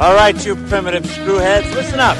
All right, you primitive screwheads, listen up.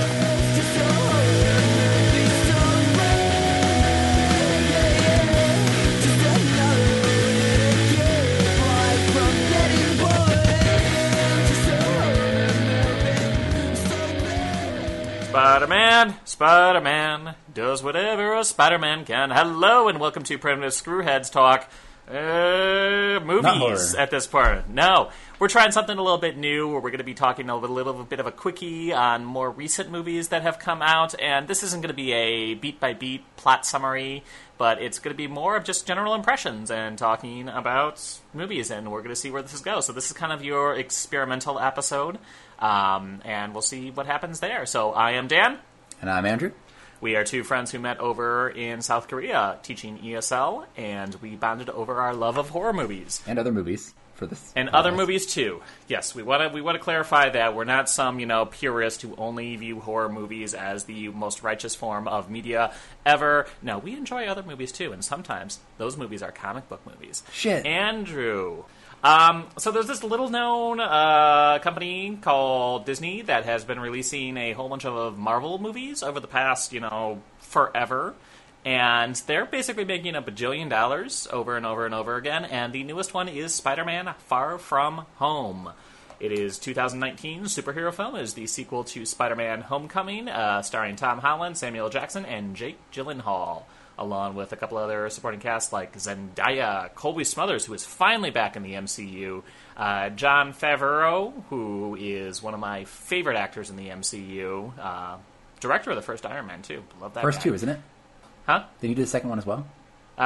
Spider-Man, Spider-Man does whatever a Spider-Man can. Hello and welcome to Primitive Screwheads Talk. Uh, movies at this part. No, we're trying something a little bit new. Where we're going to be talking a little, little bit of a quickie on more recent movies that have come out, and this isn't going to be a beat by beat plot summary, but it's going to be more of just general impressions and talking about movies, and we're going to see where this goes. So this is kind of your experimental episode, um, and we'll see what happens there. So I am Dan. And I'm Andrew. We are two friends who met over in South Korea teaching ESL, and we bonded over our love of horror movies And other movies for this. and other movies too. Yes, we want to we want to clarify that we're not some you know purist who only view horror movies as the most righteous form of media ever. No, we enjoy other movies too, and sometimes those movies are comic book movies. Shit. Andrew. Um, so there's this little known uh, company called Disney that has been releasing a whole bunch of Marvel movies over the past, you know, forever. And they're basically making a bajillion dollars over and over and over again. And the newest one is Spider Man Far From Home. It is 2019 superhero film. It is the sequel to Spider Man Homecoming, uh, starring Tom Holland, Samuel Jackson, and Jake Gyllenhaal along with a couple other supporting casts like Zendaya, Cobie Smulders, who is finally back in the MCU, uh, Jon Favreau, who is one of my favorite actors in the MCU, uh, director of the first Iron Man too. Love that. First guy. two, isn't it? Huh? Did you do the second one as well? Uh,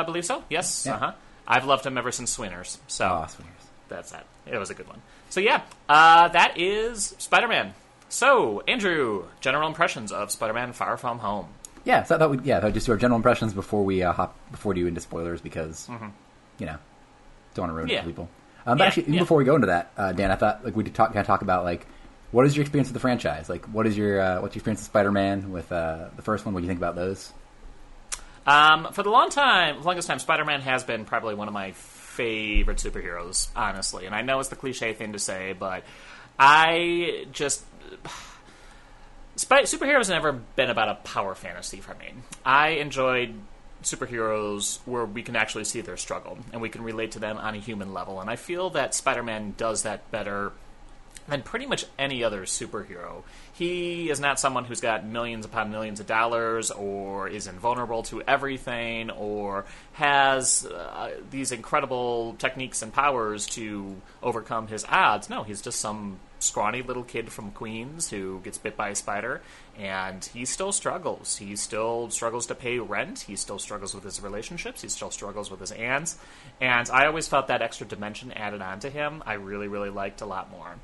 I believe so. Yes. Yeah. Uh huh. I've loved him ever since Swinners. So Oh, Swingers. that's that. It was a good one. So yeah, uh, that is Spider-Man. So Andrew, general impressions of Spider-Man: Far From Home. Yeah, so I thought we'd yeah, I we'd just do our general impressions before we uh, hop before we do into spoilers because you know don't want to ruin Mm-hmm. Yeah. it for people. Um, but Yeah, actually, even yeah. before we go into that, uh, Dan, I thought like we could talk kind of talk about like what is your experience with the franchise? Like, what is your uh, what's your experience with Spider Man with uh, the first one? What do you think about those? Um, for the long time, longest time, Spider-Man has been probably one of my favorite superheroes, honestly. And I know it's the cliche thing to say, but I just Spy- superheroes never been about a power fantasy for me. I enjoyed superheroes where we can actually see their struggle and we can relate to them on a human level. And I feel that Spider-Man does that better than pretty much any other superhero. He is not someone who's got millions upon millions of dollars or is invulnerable to everything or has uh, these incredible techniques and powers to overcome his odds. No, he's just some scrawny little kid from Queens who gets bit by a spider and he still struggles. He still struggles to pay rent. He still struggles with his relationships. He still struggles with his aunts. And I always felt that extra dimension added on to him. I really, really liked a lot more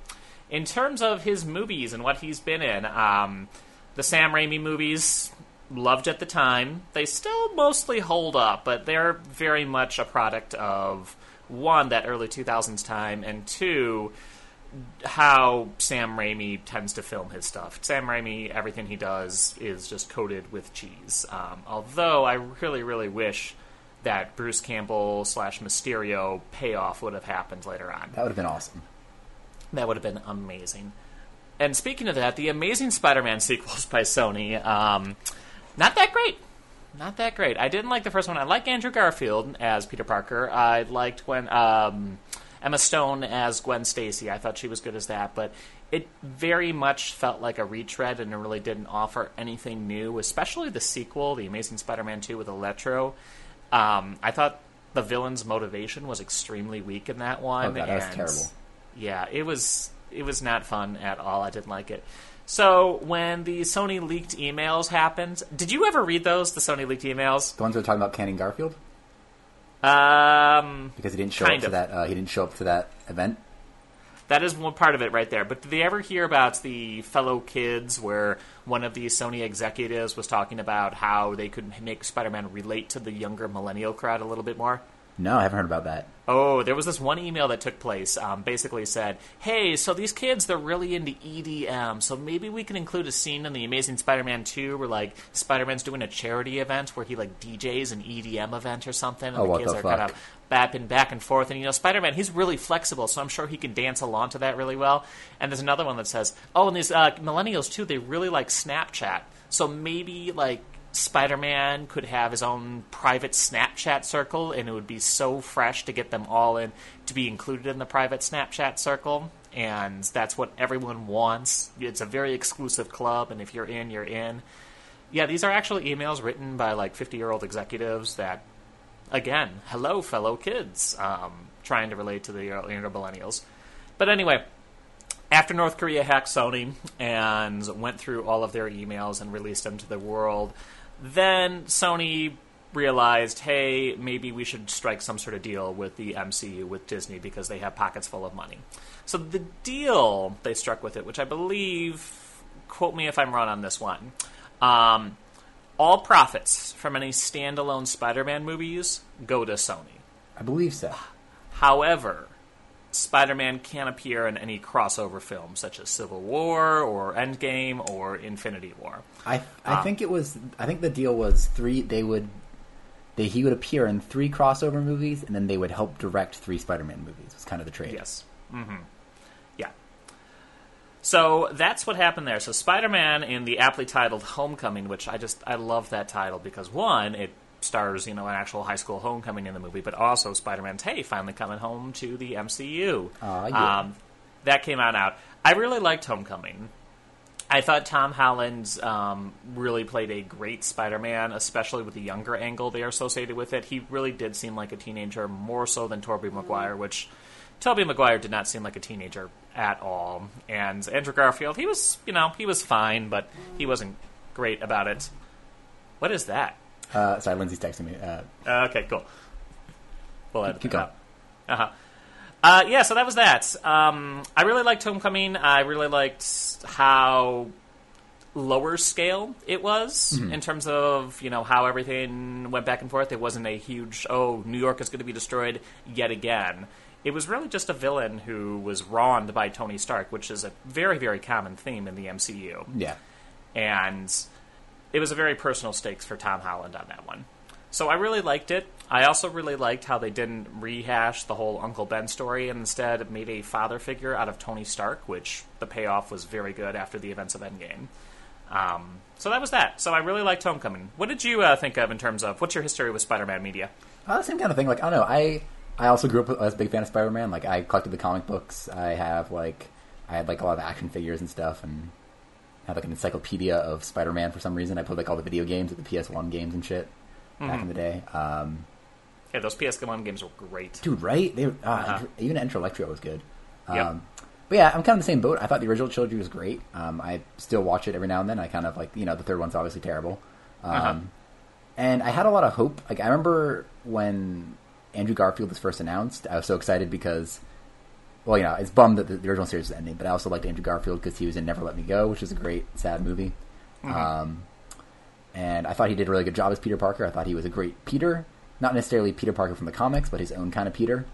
in terms of his movies and what he's been in, um, the Sam Raimi movies, loved at the time. They still mostly hold up, but they're very much a product of one, that early 2000s time, and two, how Sam Raimi tends to film his stuff. Sam Raimi, everything he does is just coated with cheese. Um, although I really, really wish that Bruce Campbell slash Mysterio payoff would have happened later on. That would have been awesome. That would have been amazing. And speaking of that, the Amazing Spider-Man sequels by Sony, um, not that great. Not that great. I didn't like the first one. I like Andrew Garfield as Peter Parker. I liked when um, Emma Stone as Gwen Stacy. I thought she was good as that, but it very much felt like a retread and it really didn't offer anything new, especially the sequel, The Amazing Spider-Man 2 with Electro. Um, I thought the villain's motivation was extremely weak in that one. Oh, God, that was terrible. Yeah, it was it was not fun at all. I didn't like it. So when the Sony leaked emails happened, did you ever read those? The Sony leaked emails? The ones that are talking about Canning Garfield Um, because he didn't show up to of. that. Uh, he didn't show up to that event. that is one part of it right there. But did they ever hear about the fellow kids where one of the Sony executives was talking about how they could make Spider-Man relate to the younger millennial crowd a little bit more? No, I haven't heard about that. Oh, there was this one email that took place. Um, basically said, "Hey, so these kids they're really into EDM, so maybe we can include a scene in the Amazing Spider-Man 2 where like Spider-Man's doing a charity event where he like DJs an EDM event or something, and Oh, the what kids the are kind fuck? of bapping back and forth. And you know, Spider-Man he's really flexible, so I'm sure he can dance along to that really well. And there's another one that says, "Oh, and these uh, millennials too, they really like Snapchat, so maybe like." Spider-Man could have his own private Snapchat circle, and it would be so fresh to get them all in to be included in the private Snapchat circle. And that's what everyone wants. It's a very exclusive club, and if you're in, you're in. Yeah, these are actually emails written by like 50 year old executives that, again, hello, fellow kids, um, trying to relate to the younger millennials. But anyway, after North Korea hacked Sony and went through all of their emails and released them to the world, then Sony realized, hey, maybe we should strike some sort of deal with the MCU, with Disney, because they have pockets full of money. So the deal they struck with it, which I believe, quote me if I'm wrong on this one, um, all profits from any standalone Spider Man movies go to Sony. I believe so. However, Spider Man can't appear in any crossover film, such as Civil War or Endgame or Infinity War. I I Ah. think it was. I think the deal was three. They would. They, he would appear in three crossover movies, and then they would help direct three Spider-Man movies. Was kind of the trade. Yes. Mm-hmm. Yeah. So that's what happened there. So Spider-Man in the aptly titled Homecoming, which I just I love that title because one, it stars you know an actual high school homecoming in the movie, but also Spider-Man's hey finally coming home to the MCU. Aw, yeah. um, that came out out. I really liked Homecoming. I thought Tom Holland um, really played a great Spider-Man, especially with the younger angle they are associated with it. He really did seem like a teenager, more so than Tobey Maguire, which Tobey Maguire did not seem like a teenager at all. And Andrew Garfield, he was, you know, he was fine, but he wasn't great about it. What is that? Uh, sorry, Lindsay's texting me. Uh, Uh, okay, cool. We'll edit Keep that going. Uh-huh. Uh, yeah, so that was that. Um, I really liked Homecoming. I really liked how lower scale it was in terms of you know how everything went back and forth. It wasn't a huge oh New York is going to be destroyed yet again. It was really just a villain who was wronged by Tony Stark, which is a very very common theme in the MCU yeah. and it was a very personal stakes for Tom Holland on that one. So I really liked it. I also really liked how they didn't rehash the whole Uncle Ben story and instead made a father figure out of Tony Stark, which the payoff was very good after the events of Endgame. Um, so that was that. So I really liked Homecoming. What did you uh, think of in terms of what's your history with Spider-Man media? Uh, same kind of thing. Like I don't know. I I also grew up as a big fan of Spider Man. Like I collected the comic books. I have like I had like a lot of action figures and stuff, and had like an encyclopedia of Spider Man for some reason. I played like all the video games, like the PS One games and shit back in the day. Um, Yeah, those PS1 games were great. dude, right? They uh, Uh-huh. even Enter Electro was good. Um, Yep. But yeah, I'm kind of the same boat. I thought the original trilogy was great. Um, I still watch it every now and then. I kind of like you know the third one's obviously terrible. Um, Uh-huh. And I had a lot of hope. Like I remember when Andrew Garfield was first announced, I was so excited because, well, you know, it's bummed that the, the original series is ending. But I also liked Andrew Garfield because he was in Never Let Me Go, which is a great sad movie. Um, and I thought he did a really good job as Peter Parker. I thought he was a great Peter, not necessarily Peter Parker from the comics, but his own kind of Peter.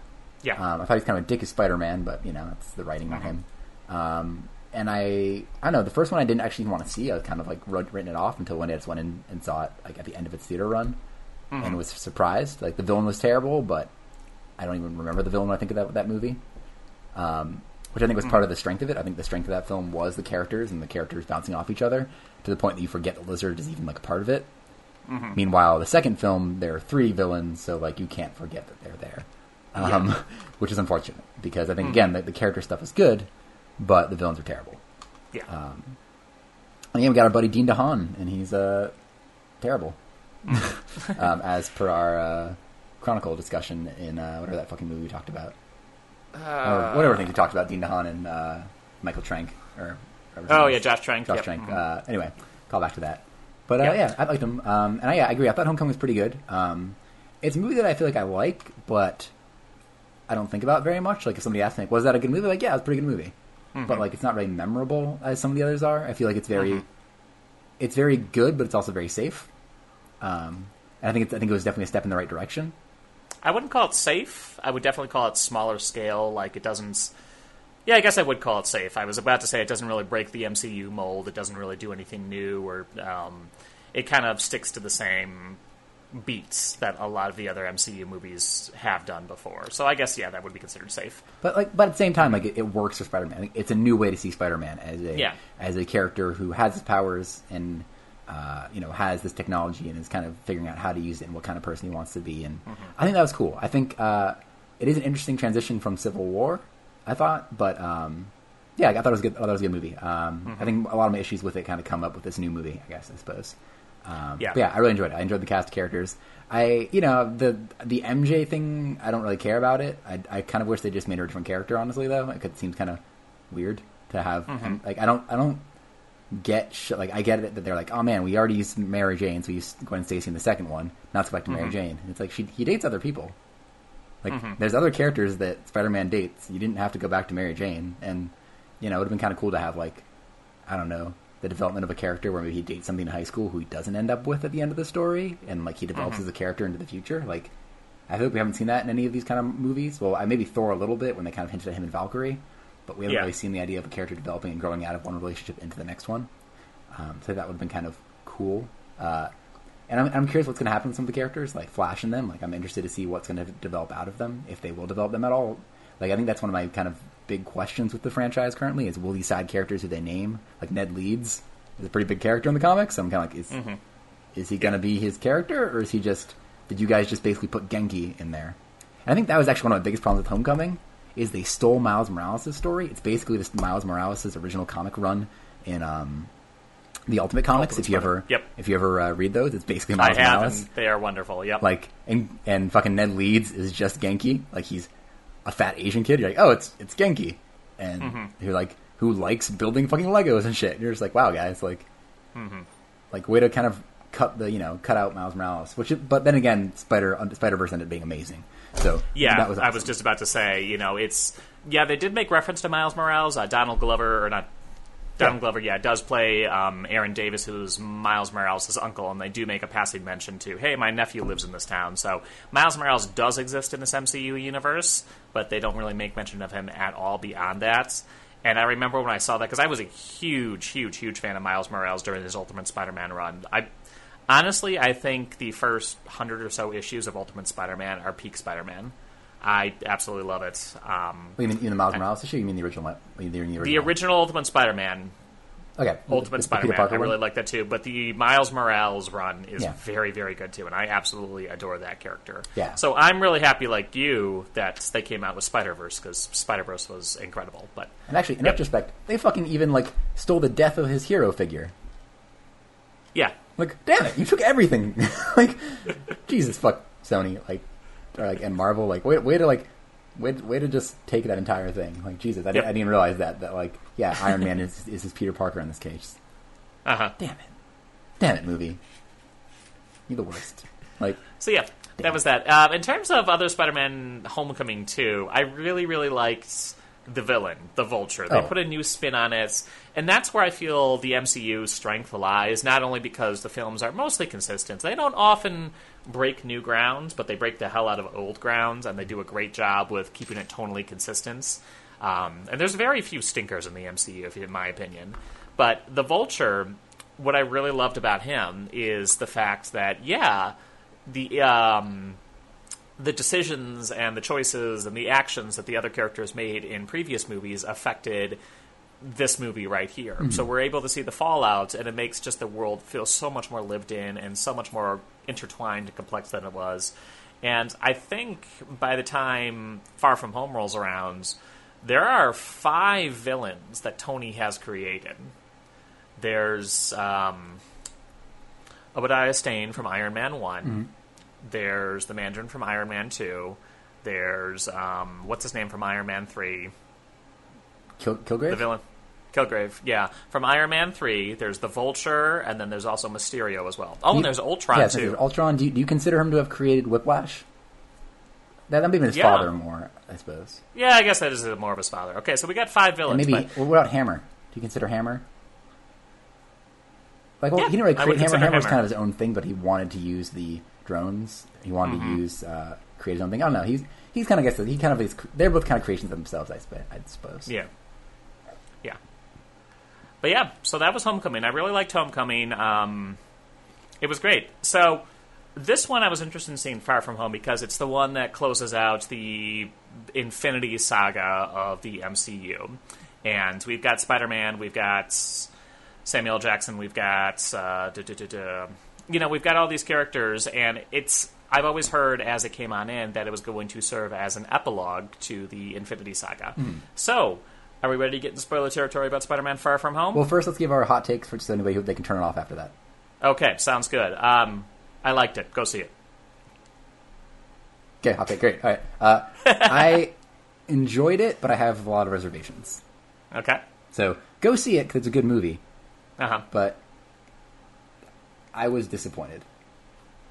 Yeah. Um, I thought he's kind of a dick as Spider Man, but you know, that's the writing on him. Um, and I, I don't know, the first one I didn't actually want to see. I was kind of like wrote, written it off until one day I just went in and saw it like at the end of its theater run, and was surprised. Like the villain was terrible, but I don't even remember the villain when I think of that that movie. Um, which I think was part of the strength of it. I think the strength of that film was the characters and the characters bouncing off each other to the point that you forget the lizard is even like a part of it. Meanwhile, the second film there are three villains, so like you can't forget that they're there, um, which is unfortunate because I think again the, the character stuff is good, but the villains are terrible. yeah. And yeah, we got our buddy Dean DeHaan, and he's uh, terrible, um, as per our uh, Chronicle discussion in uh, whatever that fucking movie we talked about, or whatever thing we talked about Dean DeHaan and uh, Michael Trank, or oh yeah. Josh Trank. Josh yep. Trank. Mhm. Uh, anyway, call back to that. But uh, Yep. yeah, I liked him, um, and I, yeah, I agree. I thought Homecoming was pretty good. Um, it's a movie that I feel like I like, but I don't think about very much. Like if somebody asks me, like, "Was that a good movie?" Like, yeah, it's a pretty good movie, Mm-hmm. but like it's not really memorable as some of the others are. I feel like it's very, Mhm. it's very good, but it's also very safe. Um, and I think it's, I think it was definitely a step in the right direction. I wouldn't call it safe. I would definitely call it smaller scale. Like it doesn't. Yeah, I guess I would call it safe. I was about to say it doesn't really break the MCU mold. It doesn't really do anything new, or um, it kind of sticks to the same beats that a lot of the other MCU movies have done before. So I guess yeah, that would be considered safe. But like, but at the same time, like it, it works for Spider-Man. Like, it's a new way to see Spider-Man as a Yeah. as a character who has his powers and uh, you know has this technology and is kind of figuring out how to use it and what kind of person he wants to be. And I think that was cool. I think uh, it is an interesting transition from Civil War. I thought, but um, yeah, I thought it was good. I thought it was a good movie. Um, I think a lot of my issues with it kind of come up with this new movie. I guess I suppose. Um, Yeah. but yeah, I really enjoyed it. I enjoyed the cast of characters. I, you know, the the MJ thing, I don't really care about it. I, I kind of wish they just made her a different character. Honestly, though, like, it seems kind of weird to have. and, like, I don't, I don't get sh- like I get it that they're like, oh man, we already used Mary Jane, so we used Gwen Stacy in the second one. Not let's go back to Mary Jane. And it's like she he dates other people. Like, there's other characters that Spider-Man dates. You didn't have to go back to Mary Jane, and you know, it would have been kind of cool to have like, I don't know, the development of a character where maybe he dates something in high school who he doesn't end up with at the end of the story, and like he develops as a character into the future. Like, I hope we haven't seen that in any of these kind of movies. Well, I maybe Thor a little bit when they kind of hinted at him and Valkyrie, but we haven't Yeah. really seen the idea of a character developing and growing out of one relationship into the next one. Um, so that would have been kind of cool. Uh, and I'm, I'm curious what's going to happen with some of the characters, like Flash and them. Like, I'm interested to see what's going to develop out of them, if they will develop them at all. Like, I think that's one of my kind of big questions with the franchise currently is will these side characters who they name, like Ned Leeds, is a pretty big character in the comics. So I'm kind of like, is, is he going to be his character, or is he just, did you guys just basically put Ganke in there? And I think that was actually one of my biggest problems with Homecoming, is they stole Miles Morales' story. It's basically this Miles Morales' original comic run in um, the Ultimate Comics. Ultimate if you ever, Yep. if you ever uh, read those, it's basically I Miles have, Morales. they are wonderful. Yep. Like, and and fucking Ned Leeds is just Ganke. Like he's a fat Asian kid. You're like, oh, it's it's Ganke, and Mm-hmm. you're like, who likes building fucking Legos and shit. And you're just like, wow, guys, like, like way to kind of cut the you know cut out Miles Morales. Which, it- but then again, Spider Spider Verse ended up being amazing. So Yeah, that was I was just about to say, you know, it's yeah, they did make reference to Miles Morales. Uh, Donald Glover, or not Donald Yeah. Glover, yeah, does play um, Aaron Davis, who's Miles Morales' uncle, and they do make a passing mention to, hey, my nephew lives in this town. So Miles Morales does exist in this MCU universe, but they don't really make mention of him at all beyond that. And I remember when I saw that because I was a huge, huge, huge fan of Miles Morales during his Ultimate Spider-Man run. I honestly, I think the first hundred or so issues of Ultimate Spider-Man are peak Spider-Man. I absolutely love it. Um, You mean, you the Miles Morales issue? You mean the original? one? The original? the original Ultimate Spider-Man, okay, Ultimate The- the Spider-Man, I really one? like that too. But the Miles Morales run is Yeah. very, very good too, and I absolutely adore that character. Yeah. So I'm really happy, like you, that they came out with Spider Verse because Spider Verse was incredible. But And actually, in Yep. retrospect, they fucking even like stole the death of his hero figure. yeah, Like, damn it, you took everything. like, Jesus, fuck Sony, like, or like, and Marvel, like, way, way to like, way, way to just take that entire thing. Like, Jesus, I, Yep. didn't, I didn't realize that. That like, yeah, Iron Man is is his Peter Parker in this case. uh huh. Damn it, damn it, movie. You're the worst. Like, So yeah, that was that. Um, in terms of other Spider-Man Homecoming 2, I really, really liked the villain, the Vulture. They Oh. put a new spin on it, and that's where I feel the MCU's strength lies. Not only because the films are mostly consistent, they don't often break new grounds, but they break the hell out of old grounds, and they do a great job with keeping it tonally consistent. Um, and there's very few stinkers in the MCU, in my opinion. But the Vulture, what I really loved about him is the fact that yeah, the um, the decisions and the choices and the actions that the other characters made in previous movies affected this movie right here. So we're able to see the fallout, and it makes just the world feel so much more lived in and so much more intertwined and complex than it was. And I think by the time Far From Home rolls around, there are five villains that Tony has created. There's um, Obadiah Stane from Iron Man one. There's the Mandarin from Iron Man two. There's um, what's his name from Iron Man three. Kill, Kilgrave. The villain, Kilgrave. Yeah, from Iron Man three. There's the Vulture, and then there's also Mysterio as well. Oh, and there's Ultron yeah, too. Ultron. Do you, do you consider him to have created Whiplash? That that may have his Yeah. father more, I suppose. yeah, I guess that is more of his father. Okay, so we got five And villains. maybe but- well, what about Hammer? Do you consider Hammer? Like, well, Yeah, he didn't really create Hammer. Hammer was kind of his own thing, but he wanted to use the drones. He wanted to use uh, create his own thing. I don't know. He's he's kind of gets he kind of is. They're both kind of creations of themselves. I, sp- I suppose. Yeah. Yeah. But yeah, so that was Homecoming. I really liked Homecoming. Um, it was great. So this one I was interested in seeing Far From Home because it's the one that closes out the Infinity Saga of the MCU. And we've got Spider Man, we've got Samuel Jackson, we've got uh, duh, duh, duh. You know, we've got all these characters, and it's I've always heard as it came on in that it was going to serve as an epilogue to the Infinity Saga. So, are we ready to get into spoiler territory about Spider-Man: Far From Home? Well, first let's give our hot takes for so anybody who they can turn it off after that. okay, sounds good. Um, I liked it. Go see it. Okay, hot take, great. All right, uh, I enjoyed it, but I have a lot of reservations. Okay. So go see it because it's a good movie, Uh huh. but I was disappointed.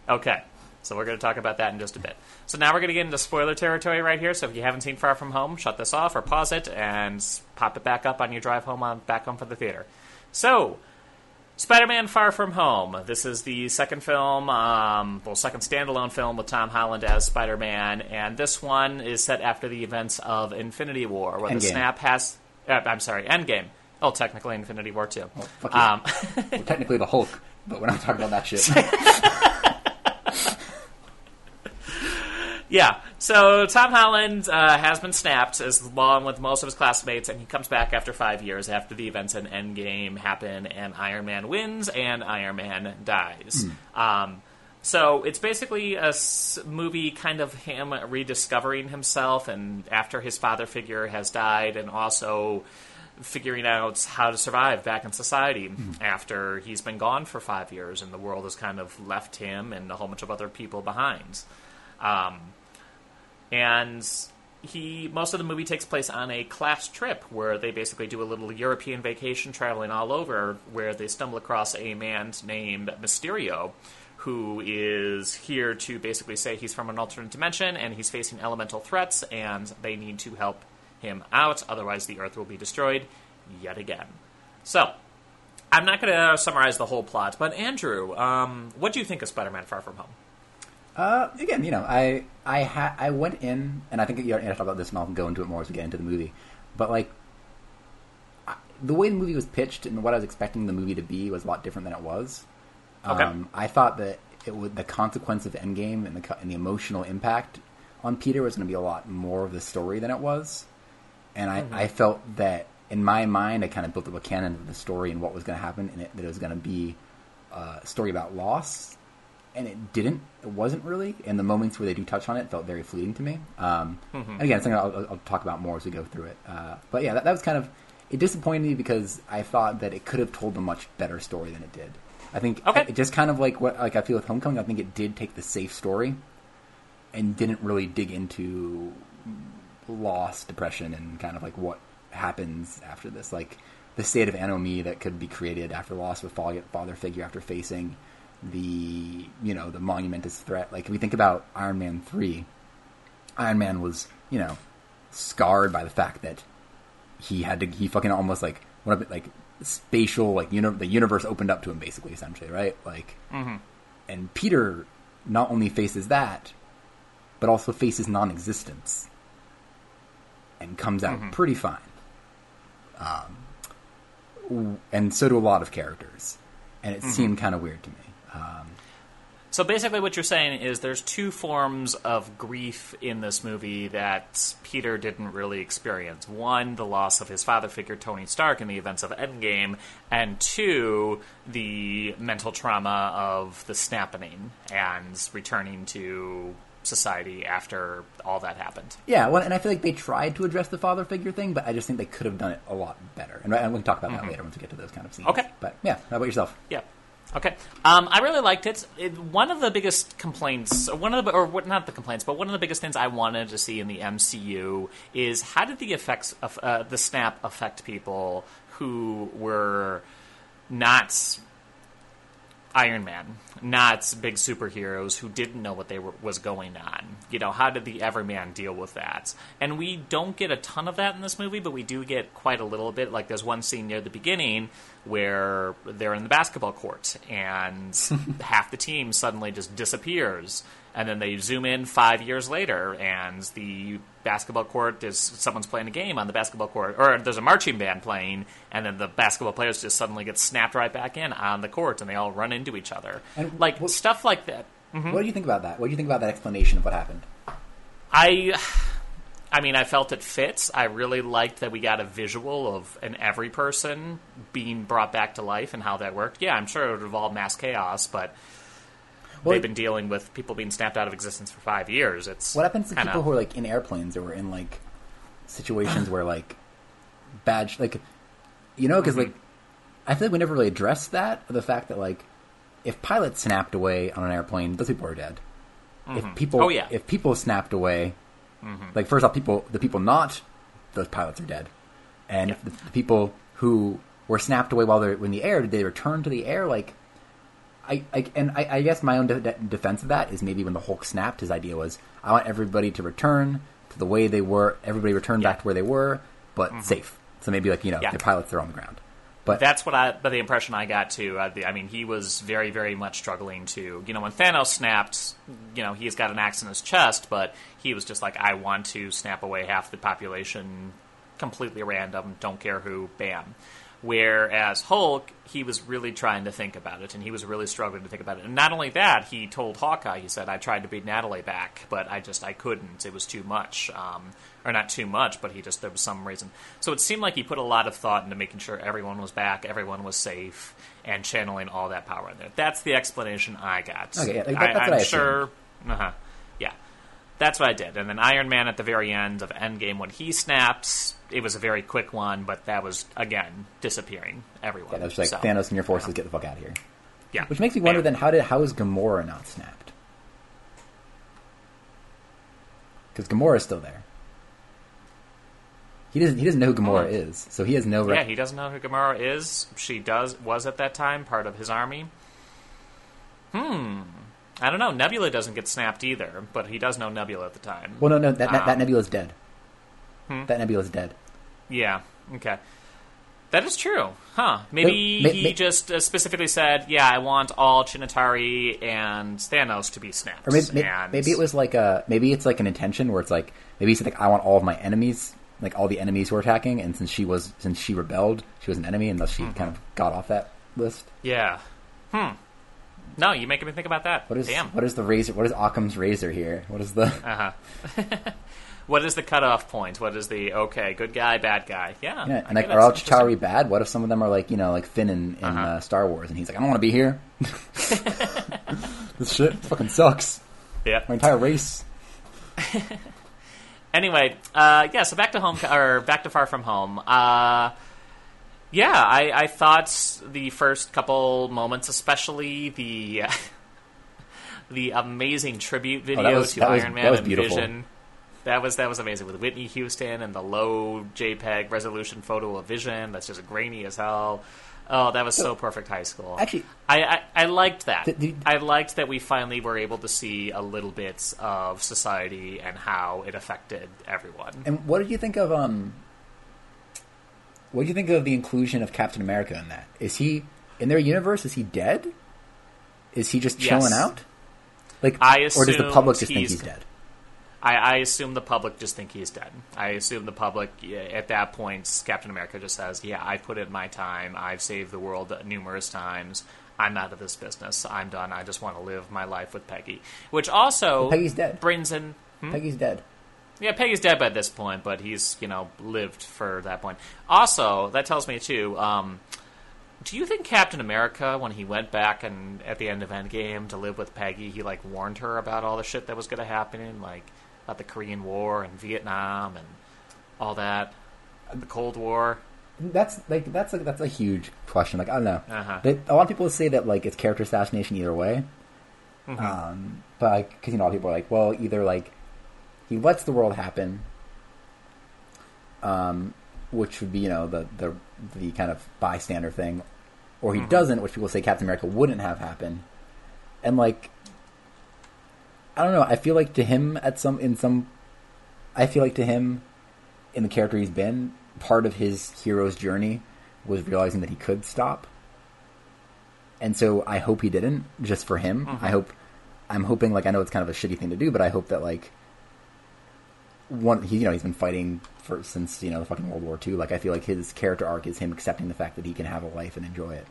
Okay. So we're going to talk about that in just a bit. So now we're going to get into spoiler territory right here. So if you haven't seen Far From Home, shut this off or pause it and pop it back up on your drive home on back home from the theater. So, Spider-Man: Far From Home. This is the second film, um, well, second standalone film with Tom Holland as Spider-Man, and this one is set after the events of Infinity War, where the snap has. Uh, I'm sorry, Endgame. Oh, technically Infinity War too. fuck um, Well, technically the Hulk, but we're not talking about that shit. Yeah. So Tom Holland uh, has been snapped, as along with most of his classmates, and he comes back after five years after the events in Endgame happen, and Iron Man wins, and Iron Man dies. Um, so it's basically a s- movie, kind of him rediscovering himself, and after his father figure has died, and also figuring out how to survive back in society after he's been gone for five years, and the world has kind of left him and a whole bunch of other people behind. Um, and he most of the movie takes place on a class trip where they basically do a little European vacation traveling all over where they stumble across a man named Mysterio who is here to basically say he's from an alternate dimension and he's facing elemental threats and they need to help him out otherwise the earth will be destroyed yet again. So, I'm not going to summarize the whole plot, but Andrew, um, what do you think of Spider-Man Far From Home? Uh, again, you know, I I ha- I went in, and I think you have to talk about this, and I'll go into it more as we get into the movie. But like, I, the way the movie was pitched and what I was expecting the movie to be was a lot different than it was. Okay. Um, I thought that it would the consequence of Endgame and the and the emotional impact on Peter was going to be a lot more of the story than it was, and I, I felt that in my mind I kind of built up a canon of the story and what was going to happen, and it, that it was going to be a story about loss and it didn't. It wasn't really. And the moments where they do touch on it felt very fleeting to me. Um, And again, something I'll, I'll talk about more as we go through it. Uh, but yeah, that, that was kind of it disappointed me because I thought that it could have told a much better story than it did. I think Okay. it just kind of like what like I feel with Homecoming. I think it did take the safe story and didn't really dig into loss, depression, and kind of like what happens after this, like the state of anomie that could be created after loss of a father figure after facing the you know the monumentous threat. Like if we think about Iron Man three, Iron Man was you know scarred by the fact that he had to he fucking almost like what of it like spatial like uni- the universe opened up to him basically essentially right like mm-hmm. and Peter not only faces that but also faces non-existence and comes out pretty fine. Um, and so do a lot of characters. And it seemed kind of weird to me. Um, So basically, what you're saying is there's two forms of grief in this movie that Peter didn't really experience. One, the loss of his father figure, Tony Stark, in the events of Endgame, and two, the mental trauma of the snapping and returning to society after all that happened. Yeah, well, and I feel like they tried to address the father figure thing, but I just think they could have done it a lot better. And I'm going to talk about that later once we get to those kind of scenes. Okay. But yeah, how about yourself? Yeah. Okay. Um, I really liked it. it. One of the biggest complaints, or one of the, or what, not the complaints, but one of the biggest things I wanted to see in the MCU is how did the effects of uh, the snap affect people who were not Iron Man, not big superheroes who didn't know what they were was going on. You know, how did the Everyman deal with that? And we don't get a ton of that in this movie, but we do get quite a little bit. Like there's one scene near the beginning where they're in the basketball court and half the team suddenly just disappears. And then they zoom in five years later, and the basketball court is someone's playing a game on the basketball court, or there's a marching band playing, and then the basketball players just suddenly get snapped right back in on the court, and they all run into each other, And like what- stuff like that. Mm-hmm. What do you think about that? What do you think about that explanation of what happened? I, I mean, I felt it fits. I really liked that we got a visual of an every person being brought back to life and how that worked. Yeah, I'm sure it would involve mass chaos, but Well, they've been dealing with people being snapped out of existence for five years. It's What happens to kinda- people who are like in airplanes or in like situations where like bad, sh- like you know, because Mm-hmm. like I feel like we never really addressed that the fact that like if pilots snapped away on an airplane, those people are dead. If people, Oh, yeah. if people snapped away, like first off, people the people not those pilots are dead, and Yeah. the, the people who were snapped away while they're in the air, did they return to the air? Like I, I and I, I guess my own de- de- defense of that is maybe when the Hulk snapped, his idea was I want everybody to return to the way they were. Everybody returned back to where they were, but safe. So maybe like you know, Mm-hmm. Yeah. the pilots are on the ground. But That's what I, but the impression I got too. I, I mean, he was very, very much struggling to, you know, when Thanos snapped, you know, he's got an axe in his chest, but he was just like, I want to snap away half the population, completely random, don't care who, bam. Whereas Hulk, he was really trying to think about it, and he was really struggling to think about it. And not only that, he told Hawkeye, he said, "I tried to beat Natalie back, but I just I couldn't. It was too much, um, or not too much, but he just there was some reason." So it seemed like he put a lot of thought into making sure everyone was back, everyone was safe, and channeling all that power in there. That's the explanation I got. Okay, I, that's what I'm I sure. Uh-huh. Yeah. That's what I did. And then Iron Man at the very end of Endgame, when he snaps, it was a very quick one, but that was, again, disappearing everyone. yeah, that was like So, Thanos and your forces get the fuck out of here. Yeah. Which makes me wonder then how did how is Gamora not snapped? Because Gamora is still there. He doesn't. He doesn't know who Gamora is, so he has no. Yeah, he doesn't know who Gamora is. She does was at that time part of his army. Hmm. I don't know. Nebula doesn't get snapped either, but he does know Nebula at the time. well, no, no. That that, that Um, Nebula's dead. Hmm? That Nebula's dead. Yeah. Okay. That is true, huh? Maybe May- he may- just uh, specifically said, "Yeah, I want all Chitauri and Thanos to be snapped." Or maybe, and maybe it was like a maybe it's like an intention where it's like maybe he said like I want all of my enemies like all the enemies who are attacking and since she was since she rebelled she was an enemy and thus Mm-hmm. she kind of got off that list. Yeah. Hmm. No, you making me think about that. What is Damn. what is the razor? What is Occam's razor here? What is the Uh huh. what is the cutoff point? What is the okay, good guy, bad guy? Yeah. yeah, and like are all. Chitauri bad? What if some of them are like you know like Finn in, in Uh-huh. uh, Star Wars and he's like I don't want to be here. this shit fucking sucks. Yeah. My entire race. Anyway, uh, yeah. So back to home or back to Far From Home. Uh, yeah, I, I thought the first couple moments, especially the the amazing tribute video Oh, was- to that was- Iron Man and beautiful. Vision. That was that was amazing with Whitney Houston and the low JPEG resolution photo of Vision. That's just grainy as hell. Oh, that was so perfect high school. Actually- I, I, I liked that. The- the- I liked that we finally were able to see a little bit of society and how it affected everyone. And what did you think of um? What do you think of the inclusion of Captain America in that? Is he in their universe? Is he dead? Is he just Yes. chilling out? Like, I or does the public just assumed think he's- he's dead? I, I assume the public just think he's dead. I assume the public, at that point, Captain America just says, "Yeah, I put in my time. I've saved the world numerous times. I'm out of this business. I'm done. I just want to live my life with Peggy." Which also Well, Peggy's dead. brings in hmm? Peggy's dead. Yeah, Peggy's dead by this point, but he's you know lived for that point. Also, that tells me too. Um, do you think Captain America, when he went back and at the end of Endgame to live with Peggy, he like warned her about all the shit that was going to happen, like about the Korean War and Vietnam and all that, the Cold War? That's like that's a, that's a huge question. Like I don't know. Uh-huh. They- a lot of people say that like it's character assassination either way. Mm-hmm. Um, but because you know, a lot of people are like, well, either like he lets the world happen, um, which would be you know the the the kind of bystander thing, or he doesn't, which people say Captain America wouldn't have happened, and like I don't know. I feel like to him at some in some, I feel like to him in the character he's been, part of his hero's journey was realizing that he could stop. And so I hope he didn't, just for him. Mm-hmm. I hope I'm hoping like I know it's kind of a shitty thing to do, but I hope that like one he you know he's been fighting for since you know the fucking World War II. Like I feel like his character arc is him accepting the fact that he can have a life and enjoy it.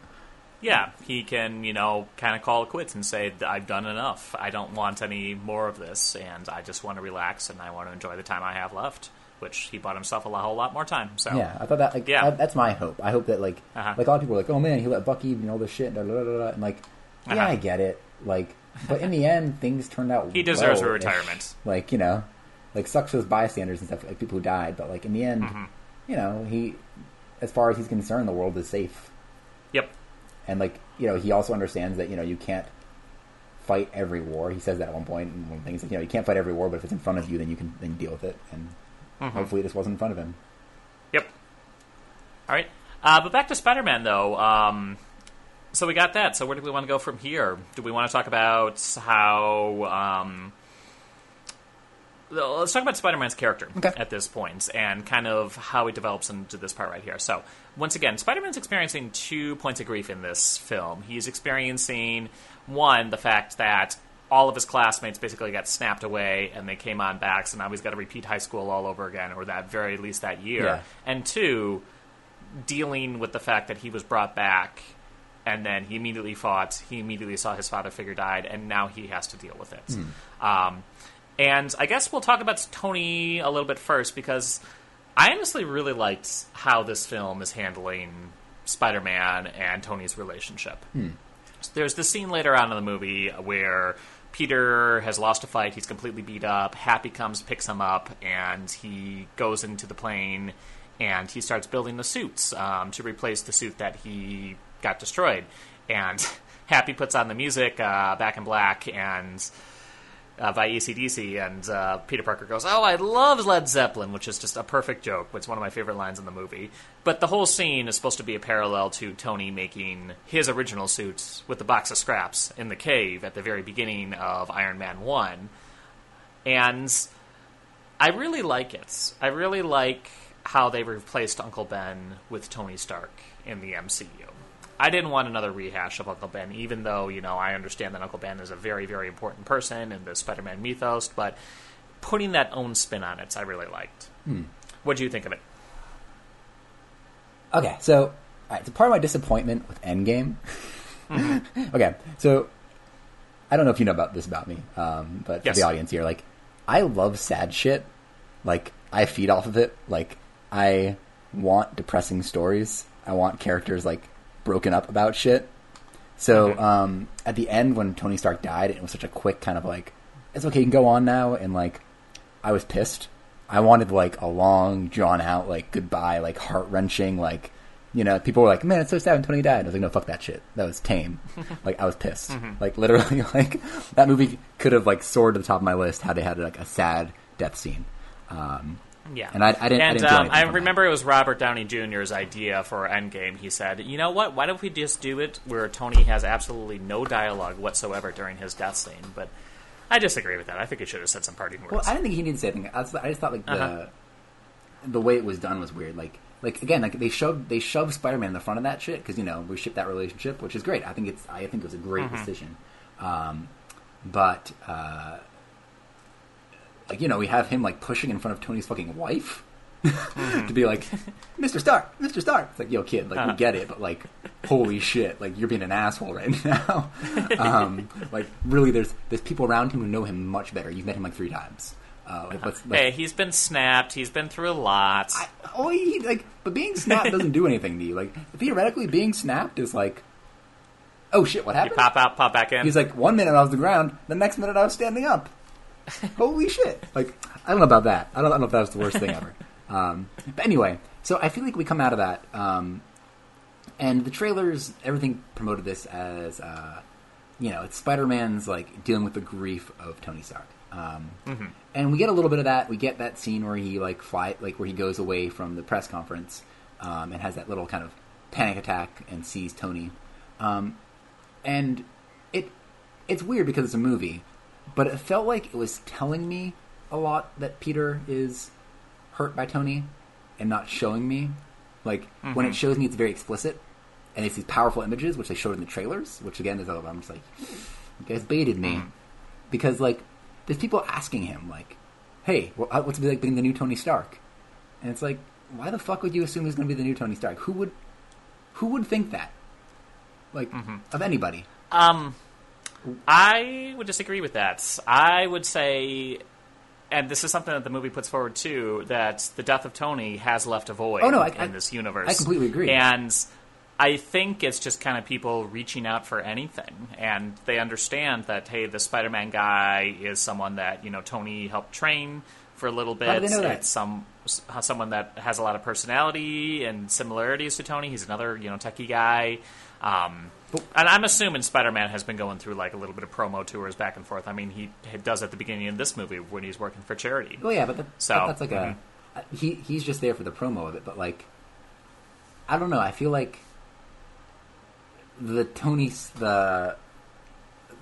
Yeah, he can, you know, kind of call it quits and say, I've done enough. I don't want any more of this, and I just want to relax and I want to enjoy the time I have left, which he bought himself a whole lot more time. So, Yeah, I thought that like Yeah. I- that's my hope. I hope that like Uh-huh. like a lot of people are like, oh man, he let Bucky and all this shit, da, da, da," and like yeah, Uh-huh. I get it. Like, but in the end, things turned out. He deserves a retirement. Like you know, like sucks for those bystanders and stuff, like people who died. But like in the end, Mm-hmm. you know, he as far as he's concerned, the world is safe. yep. And like you know, he also understands that you know you can't fight every war. He says that at one point in one thing. Like, you know, you can't fight every war, but if it's in front of you, then you can then deal with it. And Mm-hmm. hopefully, this wasn't in front of him. Yep. All right. Uh, but back to Spider Man, though. Um, so we got that. So where do we want to go from here? Do we want to talk about how. Um, let's talk about Spider Man's character Okay. at this point and kind of how he develops into this part right here. So, once again, Spider Man's experiencing two points of grief in this film. He's experiencing, one, the fact that all of his classmates basically got snapped away and they came on back, so now he's got to repeat high school all over again, or that very least that year. Yeah. And two, dealing with the fact that he was brought back and then he immediately fought. He immediately saw his father figure died, and now he has to deal with it. Um, and I guess we'll talk about Tony a little bit first because I honestly really liked how this film is handling Spider Man and Tony's relationship. There's this scene later on in the movie where Peter has lost a fight. He's completely beat up. Happy comes, picks him up, and he goes into the plane and he starts building the suits um, to replace the suit that he got destroyed. And Happy puts on the music, uh, Back in Black, and uh, by ACDC, and uh, Peter Parker goes, "Oh, I love Led Zeppelin," which is just a perfect joke. It's one of my favorite lines in the movie. But the whole scene is supposed to be a parallel to Tony making his original suits with the box of scraps in the cave at the very beginning of Iron Man One, and I really like it. I really like how they replaced Uncle Ben with Tony Stark in the MCU. I didn't want another rehash of Uncle Ben, even though, you know, I understand that Uncle Ben is a very, very important person in the Spider Man mythos, but putting that own spin on it, I really liked. What do you think of it? Okay, so all right, so part of my disappointment with Endgame. okay, so I don't know if you know about this about me, um, but Yes. the audience here, like I love sad shit. Like I feed off of it. Like I want depressing stories. I want characters like broken up about shit. So um, at the end, when Tony Stark died, it was such a quick kind of like, it's okay, you can go on now, and like I was pissed. I wanted like a long, drawn out, like goodbye, like heart wrenching, like you know, people were like, "Man, it's so sad when Tony died." I was like, "No, fuck that shit. That was tame." like I was pissed. Like literally, like that movie could have like soared to the top of my list had they had like a sad death scene. Um, Yeah, And I- I didn't- I And um, I from remember it was Robert Downey Jr.'s idea for Endgame. He said, "You know what? Why don't we just do it where Tony has absolutely no dialogue whatsoever during his death scene?" But I disagree with that. I think he should have said some parting words. Well, I didn't think he needed to say anything. I, was, I just thought like Uh-huh. the the way it was done was weird. Like like again, like they shoved they shoved Spider Man in the front of that shit because you know we shipped that relationship, which is great. I think it's I think it was a great Mm-hmm. decision. Um, but uh, like you know we have him like pushing in front of Tony's fucking wife. Mm-hmm. to be like, Mr. Stark, Mr. Stark. It's like, yo, kid, like, Uh-huh. we get it, but like, holy shit, like, you're being an asshole right now. um, like, really, there's there's people around him who know him much better. You've met him like three times. Uh, like, let's- let's- hey, he's been snapped. He's been through a lot. I, oh, he, like, but being snapped doesn't do anything to you. Like, theoretically, being snapped is like, oh shit, what you happened? pop out, pop back in. He's like, one minute I was the ground, the next minute I was standing up. Holy shit! Like, I don't know about that. I don't, I don't know if that was the worst thing ever. Um, but anyway, so I feel like we come out of that, um, and the trailers, everything promoted this as, uh, you know, it's Spider Man's like dealing with the grief of Tony Stark. Um, And we get a little bit of that. We get that scene where he like fly, like where he goes away from the press conference um, and has that little kind of panic attack and sees Tony. Um, and it it's weird because it's a movie, but it felt like it was telling me a lot that Peter is hurt by Tony and not showing me Like when it shows me, it's very explicit, and it's these powerful images which they showed in the trailers, which again is I'm just like, you guys baited me because like there's people asking him like, hey, uh, what's it like being the new Tony Stark? And it's like, why the fuck would you assume he's going to be the new Tony Stark? Who would, who would think that? Like of anybody? Um, I would disagree with that. I would say, and this is something that the movie puts forward too, that the death of Tony has left a void Oh, no, I- in I- this universe. I completely agree. And I think it's just kind of people reaching out for anything, and they understand that hey, the Spider-Man guy is someone that you know Tony helped train for a little bit. How do they know that? It's some someone that has a lot of personality and similarities to Tony. He's another you know techie guy. Um, and I'm assuming Spider-Man has been going through like a little bit of promo tours back and forth. I mean, he, he does at the beginning of this movie when he's working for charity. Oh yeah, but, that, So, but that's like a he he's just there for the promo of it. But like, I don't know. I feel like the Tony the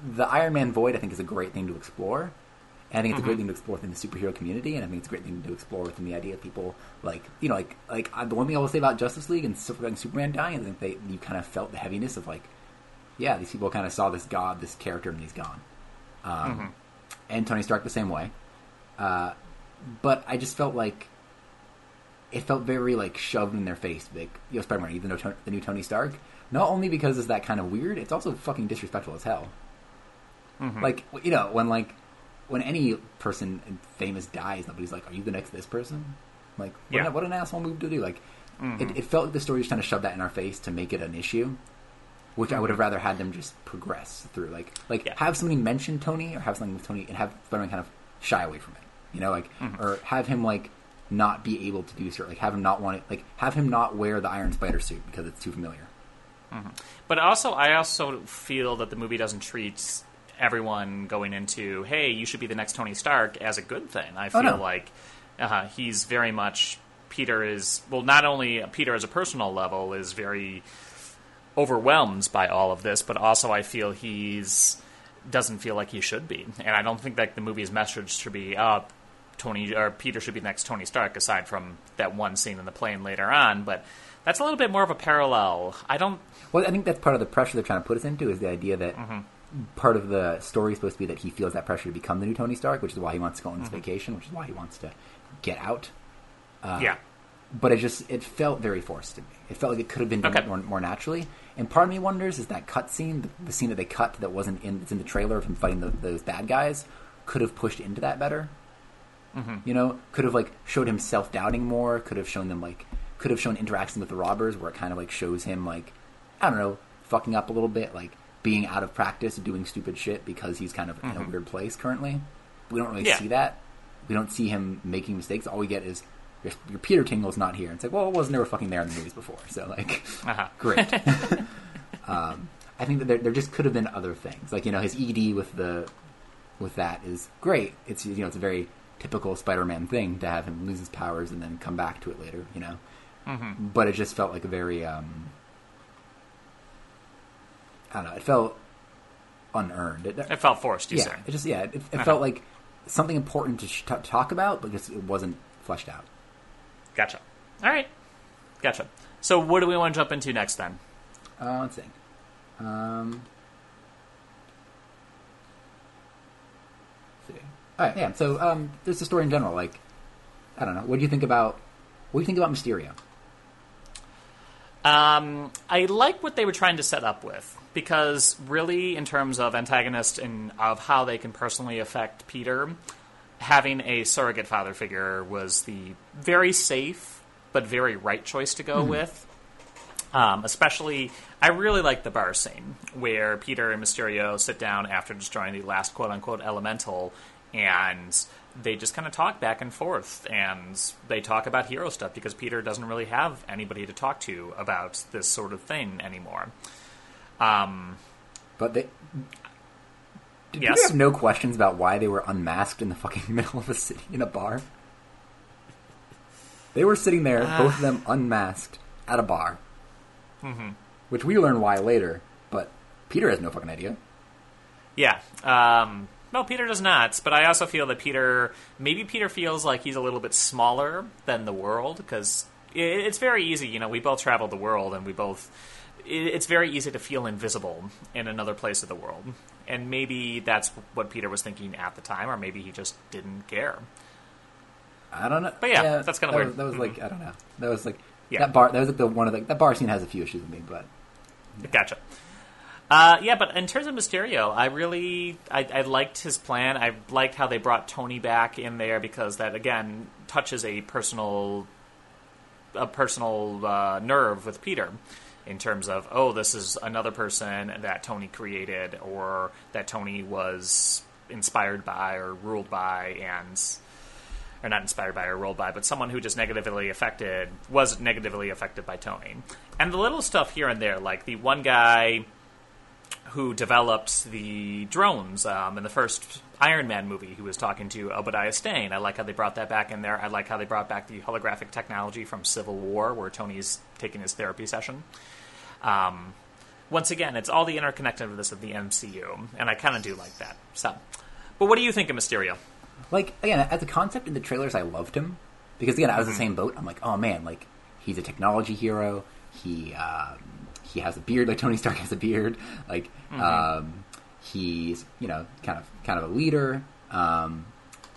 the Iron Man void. I think is a great thing to explore. And I think it's a great thing to explore within the superhero community, and I think it's a great thing to explore within the idea of people like you know, like like uh, the one thing I will say about Justice League and Superman dying, I think they you kind of felt the heaviness of like, yeah, these people kind of saw this god, this character, and he's gone. Um, And Tony Stark the same way Uh, but I just felt like it felt very like shoved in their face. Like, yo, Spider-Man, are you the, new Tony Stark? Not only because it's that kind of weird, it's also fucking disrespectful as hell. Like, you know, when like when any person famous dies, nobody's like, "Are you the next this person?" Like, what, Yeah. an, what an asshole move to do. Like, it, it felt like the story was trying to shove that in our face to make it an issue, which I would have rather had them just progress through. Like, like Yeah. have somebody mention Tony or have something with Tony and have Spider-Man kind of shy away from it. You know, like or have him like not be able to do certain, like have him not want it, like have him not wear the Iron Spider suit because it's too familiar. But also, I also feel that the movie doesn't treat everyone going into, hey, you should be the next Tony Stark as a good thing. I feel Oh, no. like uh, he's very much Peter is well, not only Peter as a personal level is very overwhelmed by all of this, but also I feel he's doesn't feel like he should be, and I don't think that the movie's message should be, uh, Tony or Peter should be the next Tony Stark, aside from that one scene in the plane later on. But that's a little bit more of a parallel. I don't. Well, I think that's part of the pressure they're trying to put us into is the idea that part of the story is supposed to be that he feels that pressure to become the new Tony Stark, which is why he wants to go on this vacation, which is why he wants to get out. yeah. But it just it felt very forced to me. It felt like it could have been done Okay. more, more naturally. And part of me wonders is that cut scene, the, the scene that they cut that wasn't in it's in the trailer of him fighting the, those bad guys, could have pushed into that better. Mm-hmm. You know, could have like showed him self doubting more. Could have shown them like could have shown interaction with the robbers where it kind of like shows him like I don't know fucking up a little bit, like being out of practice, doing stupid shit because he's kind of in a mm-hmm. weird place currently. We don't really Yeah. see that. We don't see him making mistakes. All we get is your, your Peter Tingle's not here. It's like, well, it wasn't never fucking there in the movies before. So like, Uh-huh. great. um, I think that there, there just could have been other things, like you know, his ED with the with that is great. It's you know, it's a very typical Spider-Man thing to have him lose his powers and then come back to it later. You know, Mm-hmm. but it just felt like a very um, I don't know. It felt unearned. It, It felt forced, you yeah, say. it just yeah, it, it Uh-huh. felt like something important to sh- t- talk about, but just it wasn't fleshed out. Gotcha. All right. Gotcha. So, what do we want to jump into next then? Uh, let's see. Um, let's see. All right, yeah. So, um, there's the story in general. Like, I don't know. What do you think about? What do you think about Mysterio? Um, I like what they were trying to set up with because, really, in terms of antagonist and of how they can personally affect Peter, having a surrogate father figure was the very safe but very right choice to go with. Um, especially, I really like the bar scene where Peter and Mysterio sit down after destroying the last quote unquote elemental and they just kind of talk back and forth and they talk about hero stuff because Peter doesn't really have anybody to talk to about this sort of thing anymore. Um, But they did Yes. you have no questions about why they were unmasked in the fucking middle of a city in a bar? They were sitting there, Uh. both of them unmasked at a bar, mm-hmm. which we learn why later. But Peter has no fucking idea. Yeah. Um, no, Peter does not. But I also feel that Peter, maybe Peter feels like he's a little bit smaller than the world because it, it's very easy. You know, we both traveled the world, and we both. It, it's very easy to feel invisible in another place of the world, and maybe that's what Peter was thinking at the time, or maybe he just didn't care. I don't know. But yeah, that's kinda that weird. Was, that was like I don't know. That was like Yeah. that bar. That was like the one of the that bar scene has a few issues with me, but Gotcha. Uh, yeah, but in terms of Mysterio, I really I, I liked his plan. I liked how they brought Tony back in there because that again touches a personal a personal uh, nerve with Peter in terms of oh this is another person that Tony created or that Tony was inspired by or ruled by and or not inspired by or ruled by, but someone who just negatively affected was negatively affected by Tony. And the little stuff here and there, like the one guy who developed the drones um, in the first Iron Man movie, who was talking to Obadiah Stane. I like how they brought that back in there. I like how they brought back the holographic technology from Civil War, where Tony's taking his therapy session. Um, once again, it's all the interconnectedness of the MCU, and I kind of do like that. So, but what do you think of Mysterio? like again as a concept in the trailers, I loved him because again I was the same boat. I'm like, oh man, like he's a technology hero. He um, he has a beard like Tony Stark has a beard. Like um, he's you know kind of kind of a leader. Um,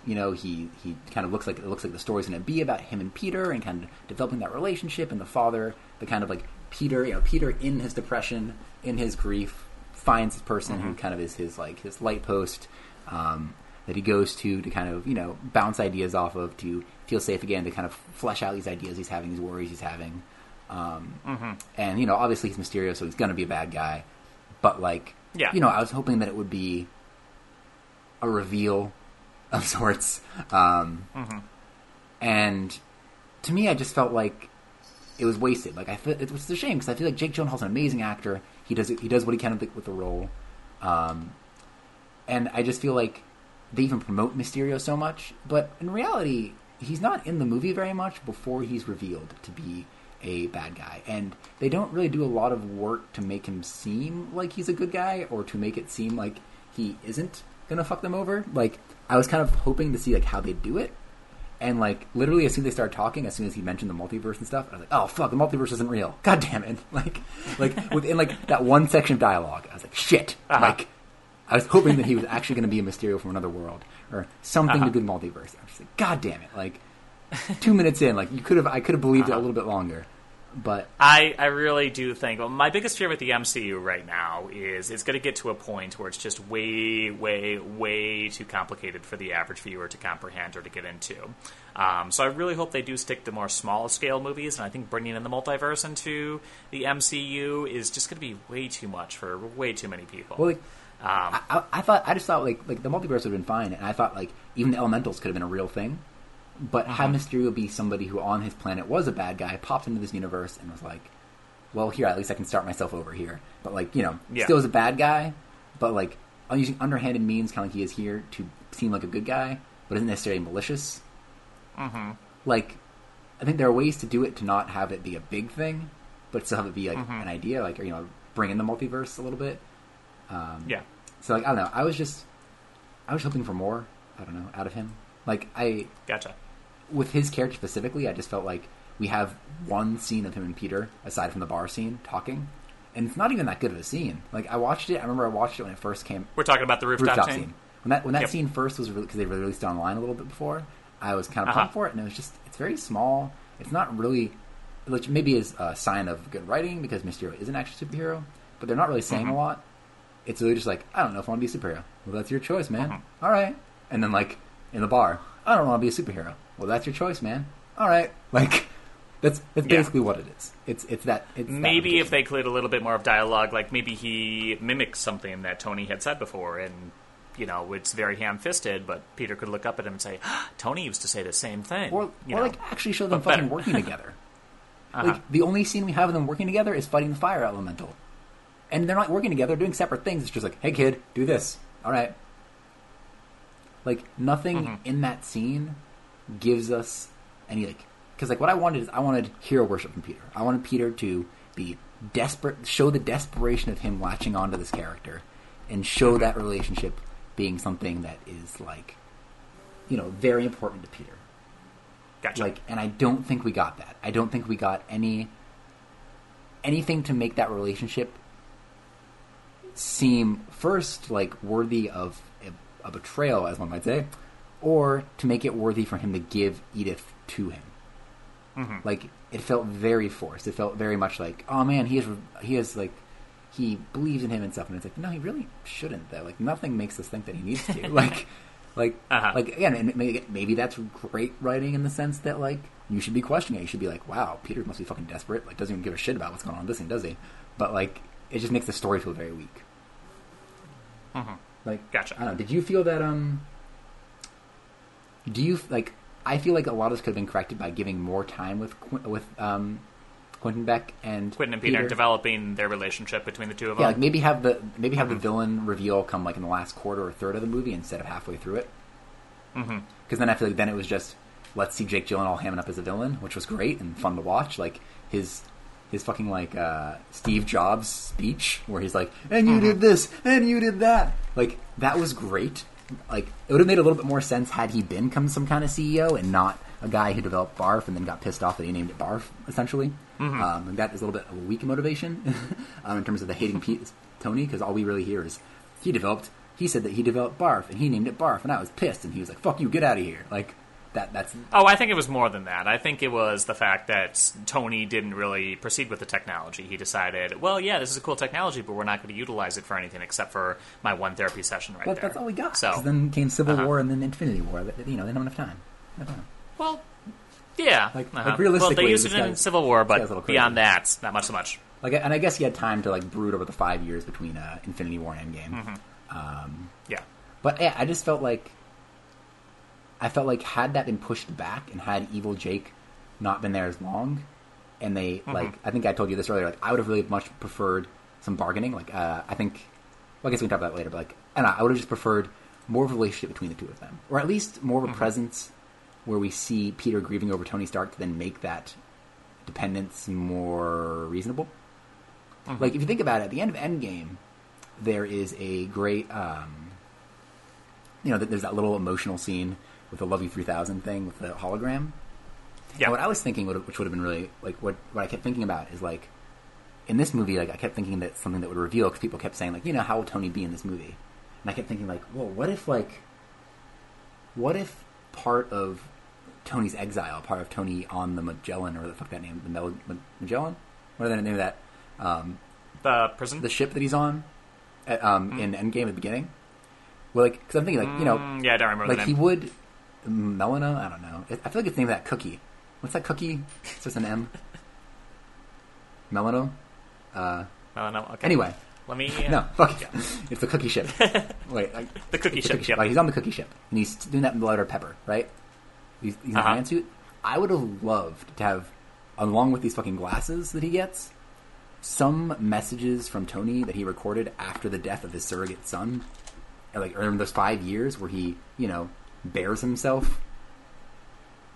you know he he kind of looks like it looks like the story's going to be about him and Peter and kind of developing that relationship and the father, the kind of like Peter, you know Peter in his depression, in his grief, finds this person who kind of is his like his light post. Um, that he goes to to kind of you know bounce ideas off of to feel safe again to kind of flesh out these ideas he's having these worries he's having. Um, and you know obviously he's Mysterio so he's gonna be a bad guy. But like Yeah. you know I was hoping that it would be a reveal of sorts. Um, and to me I just felt like it was wasted. Like I feel, it was a shame because I feel like Jake Gyllenhaal's an amazing actor. He does he does what he can with the, role. Um, and I just feel like they even promote Mysterio so much, but in reality, he's not in the movie very much before he's revealed to be a bad guy, and they don't really do a lot of work to make him seem like he's a good guy or to make it seem like he isn't gonna fuck them over. Like I was kind of hoping to see like how they do it, and like literally as soon as they started talking, as soon as he mentioned the multiverse and stuff, I was like, oh fuck, the multiverse isn't real. God damn it! Like like within like that one section of dialogue, I was like, shit, Uh-huh. like. I was hoping that he was actually going to be a Mysterio from another world or something Uh-huh. to do with multiverse. I'm just like, God damn it! Like two minutes in, like you could have, I could have believed Uh-huh. it a little bit longer, but I, I really do think well, my biggest fear with the MCU right now is it's going to get to a point where it's just way, way, way too complicated for the average viewer to comprehend or to get into. Um, so I really hope they do stick to more small scale movies, and I think bringing in the multiverse into the MCU is just going to be way too much for way too many people. well, like um, I, I thought, I just thought like like the multiverse would have been fine, and I thought like even the elementals could have been a real thing, but have Mm-hmm. Mysterio be somebody who on his planet was a bad guy, popped into this universe, and was like, well, here at least I can start myself over here, but like you know, Yeah. still is a bad guy, but like I'm using underhanded means, kind of like he is here to seem like a good guy, but isn't necessarily malicious. mm-hmm. like I think there are ways to do it to not have it be a big thing, but still have it be like Mm-hmm. an idea, like or, you know, bring in the multiverse a little bit. Um, Yeah. So like I don't know. I was just I was hoping for more. I don't know out of him. Like I Gotcha. With his character specifically, I just felt like we have one scene of him and Peter aside from the bar scene talking, and it's not even that good of a scene. Like I watched it. I remember I watched it when it first came We're talking about the rooftop, rooftop scene. scene. When that when that Yep. scene first was because they released it online a little bit before, I was kind of Uh-huh. pumped for it, and it was just it's very small. It's not really, which maybe is a sign of good writing because Mysterio isn't actually a superhero, but they're not really saying Mm-hmm. a lot. It's really just like I don't know if I want to be a superhero. Well, that's your choice, man. Mm-hmm. All right, and then like in the bar, I don't want to be a superhero. Well, that's your choice, man. All right, like that's that's Yeah. basically what it is. It's it's that. It's that Maybe if they include a little bit more of dialogue, like maybe he mimics something that Tony had said before, and you know it's very ham-fisted, but Peter could look up at him and say, "Tony used to say the same thing." or, you or know? like actually show them But better. fucking working together. Uh-huh. Like the only scene we have of them working together is fighting the fire elemental, and they're not working together; doing separate things. It's just like, hey, kid, do this. All right. Like nothing Mm-hmm. in that scene gives us any like because like what I wanted is I wanted hero worship from Peter. I wanted Peter to be desperate, show the desperation of him latching onto this character, and show that relationship being something that is like, you know, very important to Peter Gotcha. Like, and I don't think we got that. I don't think we got any anything to make that relationship seem first like worthy of a, a betrayal, as one might say, or to make it worthy for him to give Edith to him. Like it felt very forced. It felt very much like, oh man, he is he is like he believes in him and stuff, and it's like, no, he really shouldn't. Though, like nothing makes us think that he needs to. like, like, Uh-huh. like again, and maybe, maybe that's great writing in the sense that like you should be questioning it. You should be like, wow, Peter must be fucking desperate. Like, doesn't even give a shit about what's going on in this thing, does he? But like, it just makes the story feel very weak. Like, Gotcha. I don't know. Did you feel that? Um, do you like? I feel like a lot of this could have been corrected by giving more time with with um, Quentin Beck and Quentin and Peter, developing their relationship between the two of Yeah, them. like maybe have the maybe have the villain reveal come like in the last quarter or third of the movie instead of halfway through it. mm-hmm. Because then I feel like then it was just let's see Jake Gyllenhaal hamming up as a villain, which was great and fun to watch. Like his his fucking like uh, Steve Jobs speech where he's like, "And you did this, and you did that." Like that was great. Like it would have made a little bit more sense had he been come some kind of CEO and not a guy who developed Barf and then got pissed off that he named it Barf. Essentially, um, and that is a little bit of a weak motivation um, in terms of the hating Pete, Tony because all we really hear is he developed. He said that he developed Barf and he named it Barf, and I was pissed, and he was like, "Fuck you, get out of here!" Like that. That's Oh, I think it was more than that. I think it was the fact that Tony didn't really proceed with the technology. He decided, well, yeah, this is a cool technology, but we're not going to utilize it for anything except for my one therapy session right But there. that's all we got. so then came Civil Uh-huh. War and then Infinity War. You know, they don't have enough time. I don't know. well, yeah. Like- uh-huh. like realistically, well, they used it in Civil War, this guy's a little but beyond that, not much so much. Like, and I guess he had time to like brood over the five years between uh, Infinity War and Endgame. Mm-hmm. Um, Yeah. but yeah, I just felt like I felt like had that been pushed back and had Evil Jake not been there as long, and they Mm-hmm. like I think I told you this earlier. Like I would have really much preferred some bargaining. Like uh, I think, well, I guess we can talk about that later. But like, I I would have just preferred more of a relationship between the two of them, or at least more of a presence where we see Peter grieving over Tony Stark to then make that dependence more reasonable. Like if you think about it, at the end of Endgame, there is a great, um, you know, there's that little emotional scene with the Love You Three Thousand thing with the hologram. Yeah. And what I was thinking, would, which would have been really like what what I kept thinking about is like in this movie, like I kept thinking that something that would reveal because people kept saying like, you know, how will Tony be in this movie? And I kept thinking like, well, what if like, what if part of Tony's exile, part of Tony on the Magellan or the fuck that name, the Mel- Ma- Magellan, what is the name of that? Um, The prison? the ship that he's on at, um, in Endgame at the beginning. Well, like, because I'm thinking, like, you know, Mm, yeah, I don't remember like he would Melina. I don't know. I feel like it's named that cookie. What's that cookie? It's just an M. Melino. Uh, Oh, no, okay. anyway, Let me. uh, no, fuck it. It's the cookie ship. Wait, like, The cookie ship, yep. Like, he's on the cookie ship, and he's doing that blood or pepper, right? He's, he's in Uh-huh. a man suit. I would have loved to have, along with these fucking glasses that he gets, some messages from Tony that he recorded after the death of his surrogate son, like or in those five years where he, you know, bears himself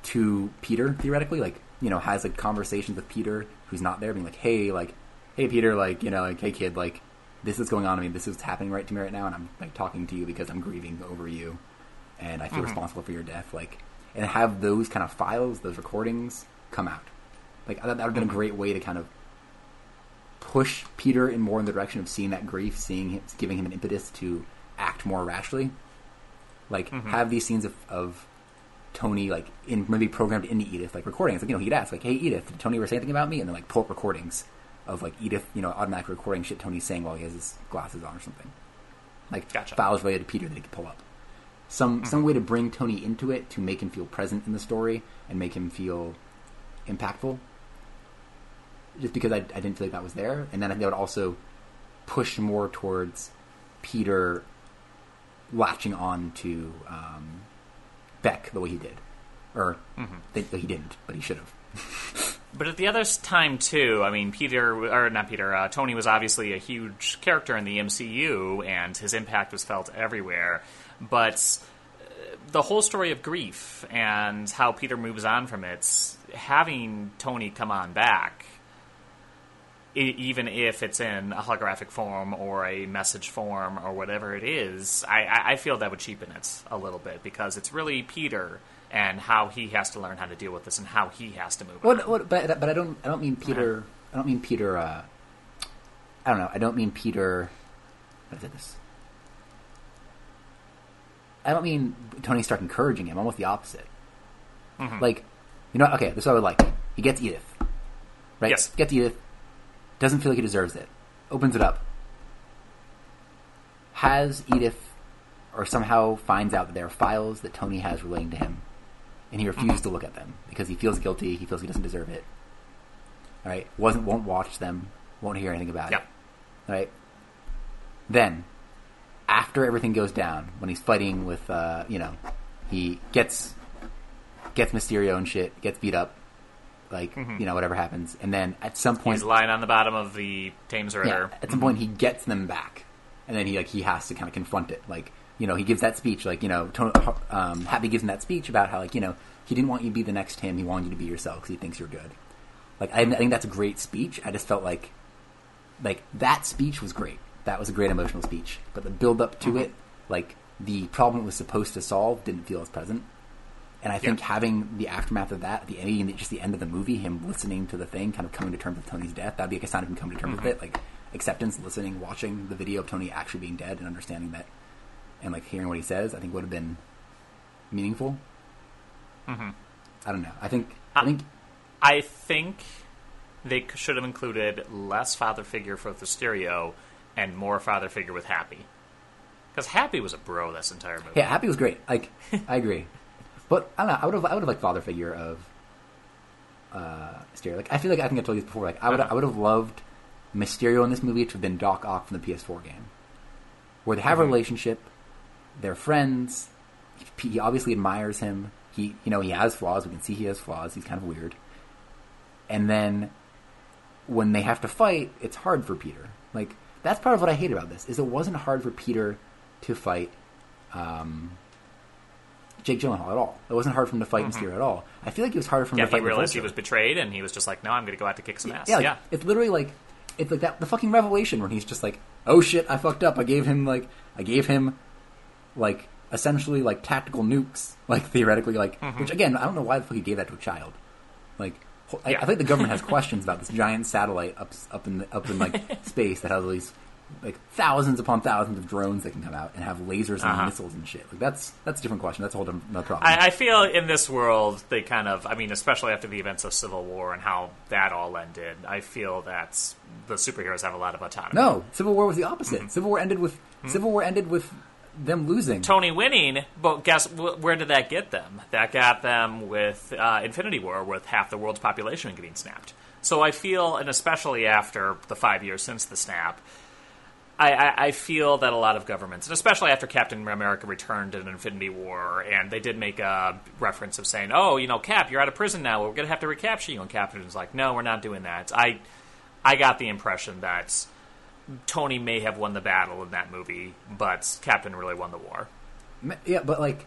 to Peter theoretically, like you know, has like conversations with Peter who's not there, being like, "Hey, like, hey, Peter, like, you know, like, hey, kid, like, this is going on to me. This is happening right to me right now, and I'm like talking to you because I'm grieving over you, and I feel mm-hmm. responsible for your death. Like, and have those kind of files, those recordings, come out. Like that, that would have been a mm-hmm. great way to kind of push Peter in more in the direction of seeing that grief, seeing him, giving him an impetus to act more rashly. Like mm-hmm. have these scenes of, of Tony like in maybe programmed into Edith, like recordings. Like you know, he'd ask like, "Hey Edith, did Tony ever say anything about me?" And then like pull up recordings of like Edith, you know, automatic recording shit Tony's saying while he has his glasses on or something. Like Gotcha. files related to Peter that he could pull up. Some mm-hmm. some way to bring Tony into it to make him feel present in the story and make him feel impactful. Just because I, I didn't feel like that was there, and then I think that would also push more towards Peter latching on to um, Beck the way he did, or that that he didn't, but he should have. But at the other time too, I mean, Peter or not Peter, uh, Tony was obviously a huge character in the MCU, and his impact was felt everywhere. But uh, the whole story of grief and how Peter moves on from it, having Tony come on back even if it's in a holographic form or a message form or whatever it is, I, I, I feel that would cheapen it a little bit because it's really Peter and how he has to learn how to deal with this and how he has to move. What, what, but but I don't I don't mean Peter. I don't mean Peter. Uh, I don't know. I don't mean Peter. How did I this? I don't mean Tony Stark encouraging him. Almost the opposite. Like, you know, okay, this is what I would like. He gets Edith, right? Yes. Gets Edith. Doesn't feel like he deserves it. Opens it up. Has Edith, or somehow finds out that there are files that Tony has relating to him, and he refuses to look at them because he feels guilty. He feels he doesn't deserve it. All right, wasn't won't watch them, won't hear anything about Yeah. it. All right. Then, after everything goes down, when he's fighting with, uh, you know, he gets gets Mysterio and shit, gets beat up, like mm-hmm. you know whatever happens, and then at some point, He's lying on the bottom of the Thames yeah, River. at some point mm-hmm. he gets them back, and then he like he has to kind of confront it. Like you know he gives that speech, like you know um, Happy gives him that speech about how like you know he didn't want you to be the next him, he wanted you to be yourself because he thinks you're good. Like I, I think that's a great speech. I just felt like like that speech was great. That was a great emotional speech, but the build up to mm-hmm. it, like the problem it was supposed to solve, didn't feel as present. And I think Yeah. having the aftermath of that, the ending, just the end of the movie, him listening to the thing, kind of coming to terms with Tony's death, that'd be like a sign of him coming to terms with it, like acceptance, listening, watching the video of Tony actually being dead, and understanding that, and like hearing what he says, I think would have been meaningful. Mm-hmm. I don't know. I think I think I think they should have included less father figure for Mysterio and more father figure with Happy. Because Happy was a bro this entire movie. yeah, Happy was great. Like I agree, but I don't know. I would have I would have liked father figure of uh, Mysterio. Like I feel like I think I told you this before. Like I would Uh-huh. I would have loved Mysterio in this movie to have been Doc Ock from the PS4 game, where they have a Mhm. relationship, they're friends. He, he obviously admires him. He you know he has flaws. We can see he has flaws. He's kind of weird. And then when they have to fight, it's hard for Peter. Like that's part of what I hate about this is it wasn't hard for Peter to fight um, Jake Gyllenhaal at all. It wasn't hard for him to fight Mysterio mm-hmm. at all. I feel like it was harder for him Yeah, to he fight realized he was betrayed, and he was just like, "No, I'm going to go out to kick some ass." Yeah, like, yeah. it's literally like it's like that the fucking revelation where he's just like, "Oh shit, I fucked up. I gave him like I gave him like essentially like tactical nukes, like theoretically like mm-hmm. which again, I don't know why the fuck he gave that to a child. Like I, Yeah. I think the government has questions about this giant satellite up up in the, up in like space that has all these like thousands upon thousands of drones that can come out and have lasers and Uh-huh. missiles and shit. Like that's that's a different question. That's a whole different problem. I, I feel in this world they kind of, I mean, especially after the events of Civil War and how that all ended, I feel that the superheroes have a lot of autonomy. no, Civil War was the opposite. Mm-hmm. Civil War ended with Civil War ended with them losing. Tony winning, but guess wh- where did that get them? That got them with uh, Infinity War, with half the world's population getting snapped. So I feel, and especially after the five years since the snap, I, I, I feel that a lot of governments, and especially after Captain America returned in Infinity War, and they did make a reference of saying, "Oh, you know, Cap, you're out of prison now. We're going to have to recapture you." And Captain's like, "No, we're not doing that." I, I got the impression that Tony may have won the battle in that movie, but Captain really won the war. Yeah, but like,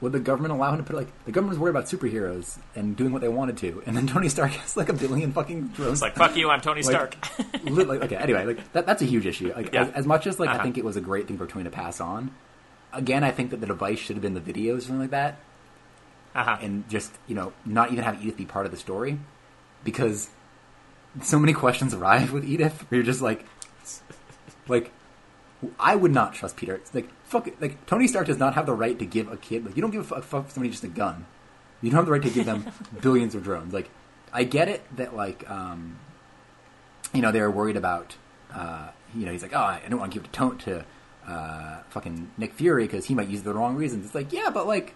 would the government allow him to put like the government was worried about superheroes and doing what they wanted to, and then Tony Stark has like a billion fucking drones. It's like, fuck you, I'm Tony Stark. Li- like, okay, anyway, like that, that's a huge issue. Like, Yeah. as, as much as like I Uh-huh. think it was a great thing for Tony to pass on. Again, I think that the device should have been the videos or something like that, uh-huh. and just you know not even have Edith be part of the story, because so many questions arrive with Edith. Where you're just like, like I would not trust Peter. It's like fuck. it. Like Tony Stark does not have the right to give a kid. Like you don't give a fuck, somebody just a gun. You don't have the right to give them billions of drones. Like I get it that like um, you know they were worried about. Uh, you know he's like, oh, I don't want to give it to Tone to uh, fucking Nick Fury because he might use it the wrong reasons. It's like yeah, but like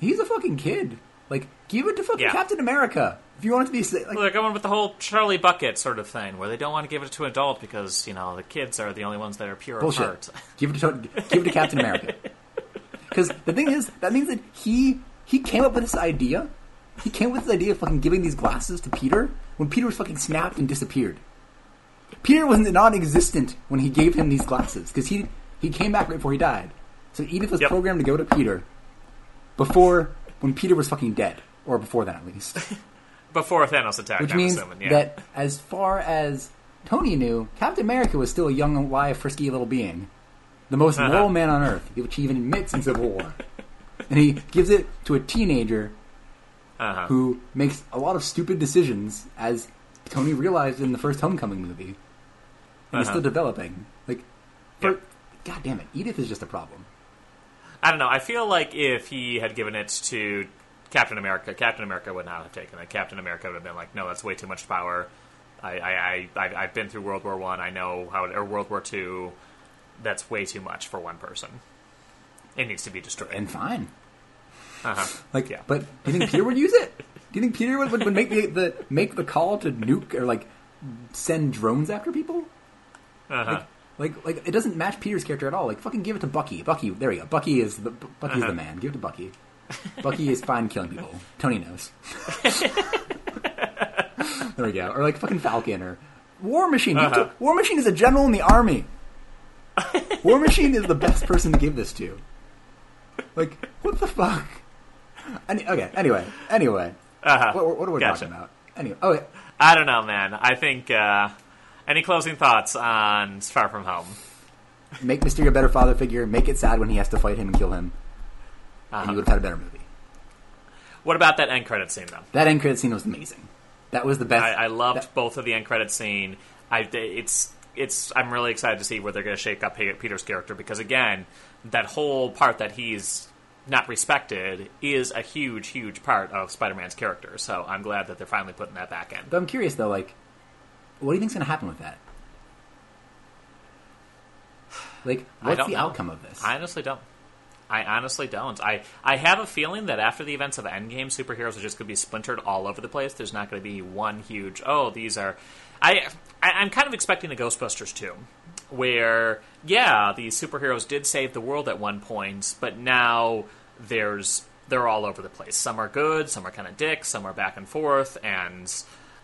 he's a fucking kid. Like give it to fucking Yeah. Captain America if you want it to be sa- like Well, they're going with the whole Charlie Bucket sort of thing, where they don't want to give it to an adult because you know the kids are the only ones that are pure Bullshit. of heart. Give it to give it to Captain America. Because the thing is, that means that he he came up with this idea. He came up with this idea of fucking giving these glasses to Peter when Peter was fucking snapped and disappeared. Peter was non-existent when he gave him these glasses because he he came back right before he died. So Edith was Yep. programmed to go to Peter before when Peter was fucking dead, or before that at least. Before Thanos attacked, which I'm means assuming, yeah. that as far as Tony knew, Captain America was still a young, alive, frisky little being, the most Uh-huh. moral man on Earth, which he even admits in Civil War, and he gives it to a teenager uh-huh. who makes a lot of stupid decisions, as Tony realized in the first Homecoming movie, and he's Uh-huh. still developing. Like, for, Yep. God damn it, Edith is just a problem. I don't know. I feel like if he had given it to Captain America, Captain America would not have taken it. Captain America would have been like, "No, that's way too much power." I, I, I, I I've been through World War One. I. know how, or World War Two. That's way too much for one person. It needs to be destroyed. And fine. uh-huh. Like, Yeah. but do you think Peter would use it? Do you think Peter would, would, would make the, the make the call to nuke or like send drones after people? Uh-huh. Like, like it doesn't match Peter's character at all. Like, fucking give it to Bucky. Bucky, there we go. Bucky is the Bucky Uh-huh. the man. Give it to Bucky. Bucky is fine killing people. Tony knows. there we go. Or like fucking Falcon or War Machine. It to- Uh-huh. War Machine is a general in the army. War Machine is the best person to give this to. Like, what the fuck? Any, okay. Anyway, anyway, Uh-huh. what, what are we Gotcha. talking about? Anyway, oh, yeah. I don't know, man. I think. Uh, any closing thoughts on Far From Home? make Mysterio a better father figure. Make it sad when he has to fight him and kill him, and you would have had a better movie. What about that end credit scene, though? That end credit scene was amazing. That was the best. I, I loved that- both of the end credit scene. I it's it's I'm really excited to see where they're going to shake up Peter's character because again, that whole part that he's not respected is a huge, huge part of Spider-Man's character. So I'm glad that they're finally putting that back in. But I'm curious though, like, what do you think's going to happen with that? Like, I what's don't the know. outcome of this? I honestly don't. I honestly don't. I, I have a feeling that after the events of Endgame, superheroes are just going to be splintered all over the place. There's not going to be one huge. Oh, these are. I, I I'm kind of expecting a Ghostbusters too, where yeah, these superheroes did save the world at one point, but now there's they're all over the place. Some are good, some are kind of dicks, some are back and forth, and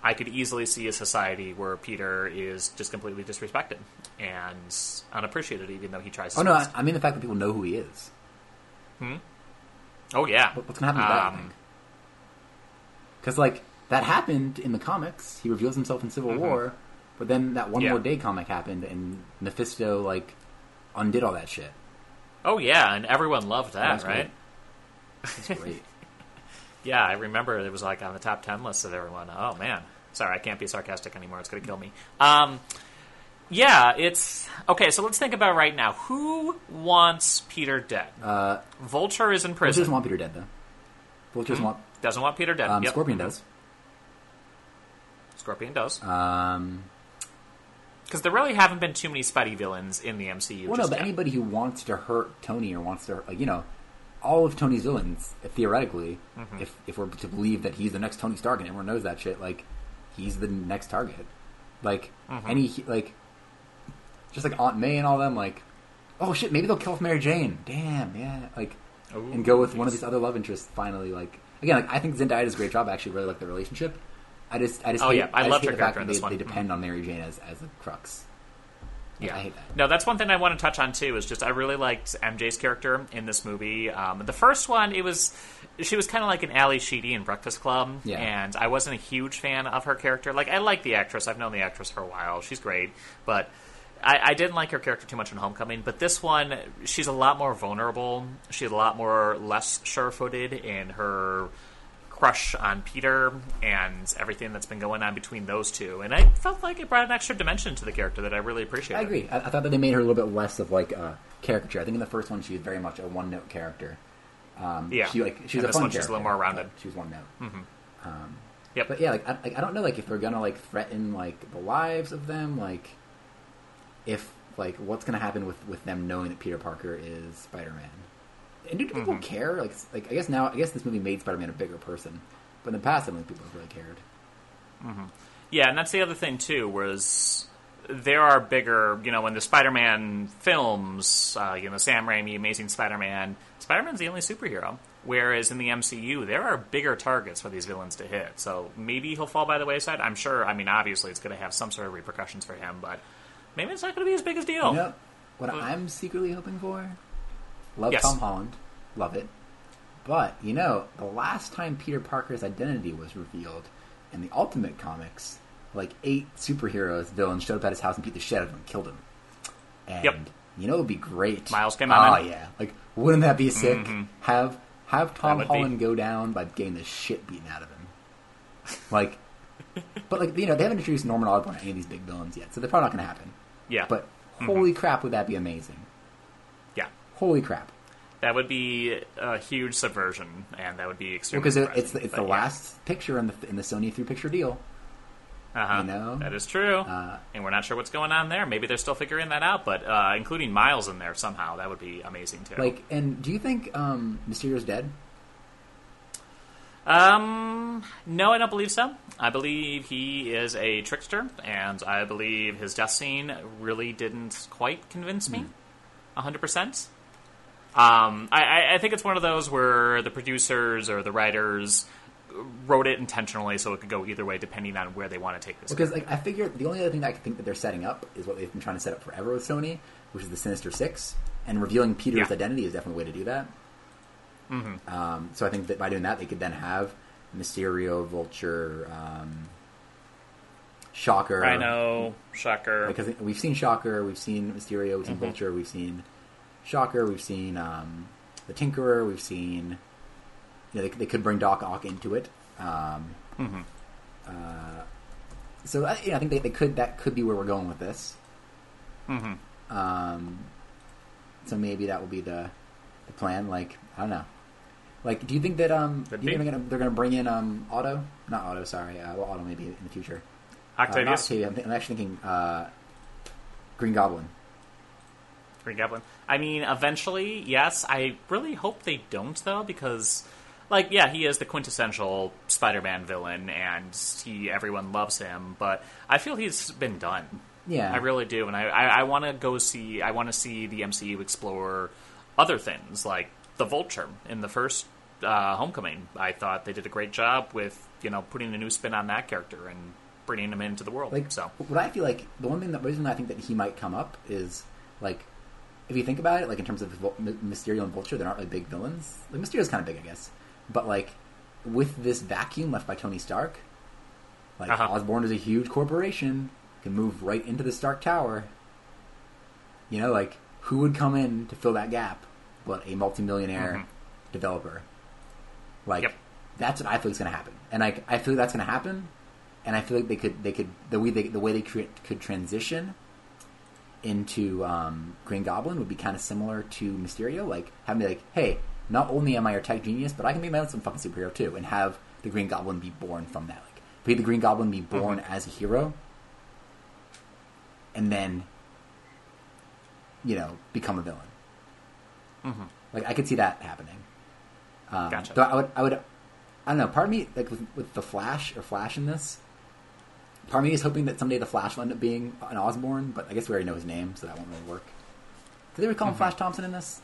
I could easily see a society where Peter is just completely disrespected and unappreciated, even though he tries. To oh no, I, I mean the fact that people know who he is. Oh yeah. What- What's to happen that? Um, Because like that happened in the comics. He reveals himself in Civil War, but then that one Mm-hmm. Yeah. more day comic happened, and Mephisto like undid all that shit. Oh yeah, and everyone loved that, right? That's great. Yeah, I remember it was like on the top ten list of everyone. Oh man, sorry, I can't be sarcastic anymore. It's gonna kill me. Um, yeah, it's okay. So let's think about right now. Who wants Peter dead? Uh, Vulture is in Vulture prison. doesn't want Peter dead though. Vulture doesn't want. Doesn't want Peter dead. Um, Yep. Scorpion does. Scorpion does. Um, Because there really haven't been too many Spidey villains in the MCU. well, no, just but yet. anybody who wants to hurt Tony or wants to, like, you know, all of Tony's villains, theoretically, Mm-hmm. if if we're to believe that he's the next Tony Stark and everyone knows that shit, like, he's the next target. Like, Mm-hmm. any, like, just like Aunt May and all them, like, oh shit, maybe they'll kill off Mary Jane. Damn, yeah, like, Ooh, and go with one of these other love interests. Finally, like, again, like, I think Zendaya does a great job. I actually really like the relationship. I just, I just, Oh, hate, yeah, I loved hate her the character in this they, one. they depend on Mary Jane as as a crux. Like, Yeah, I hate that. No, that's one thing I want to touch on too. Is just I really liked MJ's character in this movie. Um, the first one, it was she was kind of like an Ally Sheedy in Breakfast Club, Yeah. and I wasn't a huge fan of her character. Like I like the actress; I've known the actress for a while. She's great, but. I, I didn't like her character too much in Homecoming, but this one, she's a lot more vulnerable. She's a lot more less sure-footed in her crush on Peter and everything that's been going on between those two. And I felt like it brought an extra dimension to the character that I really appreciated. I agree. I, I thought that they made her a little bit less of like a caricature. I think in the first one she was very much a one note character. Um, Yeah. she like she was And a this fun one she's a little more rounded. but She was one note. Um, Yep. But yeah, like I, like I don't know, like if they're gonna like threaten like the lives of them, like if like what's gonna happen with with them knowing that Peter Parker is Spider Man. And do people Mm-hmm. care? Like, like I guess now, I guess this movie made Spider Man a bigger person, but in the past, I don't think people have really cared. Yeah, and that's the other thing too, was there are bigger, you know, when the Spider-Man films, uh, you know, Sam Raimi, Amazing Spider-Man, Spider-Man's the only superhero. Whereas in the MCU, there are bigger targets for these villains to hit. So maybe he'll fall by the wayside. I'm sure. I mean, obviously, it's going to have some sort of repercussions for him, but maybe it's not going to be as big as deal. You know what I'm secretly hoping for? Love Yes. Tom Holland, love it. But you know, the last time Peter Parker's identity was revealed in the Ultimate Comics, like eight superheroes, villains showed up at his house and beat the shit out of him and killed him. And Yep. you know, it would be great. Miles came out. Oh yeah, like wouldn't that be sick? Mm-hmm. Have have Tom would be. Holland go down by getting the shit beaten out of him. Like, but like you know, they haven't introduced Norman Osborn or any of these big villains yet, so they're probably not going to happen. Yeah. But holy crap, would that be amazing? yeah. Holy crap! That would be a huge subversion, and that would be extremely Because surprising. it's the, it's But the yeah. last picture in the in the Sony three picture deal. Uh-huh. you know? that is true, Uh, and we're not sure what's going on there. Maybe they're still figuring that out, but uh, including Miles in there somehow, that would be amazing too. Like, and do you think um, Mysterio's dead? Um, no, I don't believe so. I believe he is a trickster, and I believe his death scene really didn't quite convince me, a hundred percent. Um, I, I- I think it's one of those where the producers or the writers wrote it intentionally so it could go either way, depending on where they want to take this. Because like I figure the only other thing I can think that they're setting up is what they've been trying to set up forever with Sony, which is the Sinister Six, and revealing Peter's Yeah. identity is definitely a way to do that. Mm-hmm. Um, so I think that by doing that, they could then have Mysterio, Vulture, um, Shocker. Rhino, Shocker. because we've seen Shocker, we've seen Mysterio, we've seen Mm-hmm. Vulture, we've seen Shocker, we've seen um, the Tinkerer, we've seen. You know, they, they could bring Doc Ock into it. Um, Mm-hmm. uh, so I, you know, I think they, they could that could be where we're going with this. Mm-hmm. Um, so maybe that will be the the plan. Like I don't know. Like, do you think that um, Could you think be. they're gonna, they're gonna bring in um, Otto? Not Otto, sorry. Uh, well, Otto maybe in the future. Uh, not Octavius, Octavia. I'm, th- I'm actually thinking uh, Green Goblin. Green Goblin. I mean, eventually, yes. I really hope they don't, though, because, like, yeah, he is the quintessential Spider-Man villain, and he everyone loves him. But I feel he's been done. Yeah, I really do, and I I, I want to go see. I want to see the MCU explore other things, like the Vulture in the first uh, Homecoming. I thought they did a great job with you know putting a new spin on that character and bringing him into the world. Like, so what I feel like the one thing that reason I think that he might come up is like, if you think about it, like in terms of Vul- Mysterio and Vulture, they're not really big villains. Like Mysterio's kind of big, I guess, but like with this vacuum left by Tony Stark, like Uh-huh. Osborn is a huge corporation, can move right into the Stark Tower. You know, like who would come in to fill that gap? But a multimillionaire Mhm. developer. Like Yep. that's what I feel is going to happen, and I I feel that's going to happen, and I feel like they could they could the way they the way they cre- could transition into um, Green Goblin would be kind of similar to Mysterio, like having like, hey, not only am I your tech genius, but I can be my own some fucking superhero too, and have the Green Goblin be born from that. Like, be the Green Goblin be born as a hero, and then you know become a villain. Mhm. Like I could see that happening. Um, Gotcha. Though I would, I would, I don't know. Part of me, like with, with the Flash or Flash in this, part of me is hoping that someday the Flash will end up being an Osborn, but I guess we already know his name, so that won't really work. Did they ever call Mm-hmm. him Flash Thompson in this?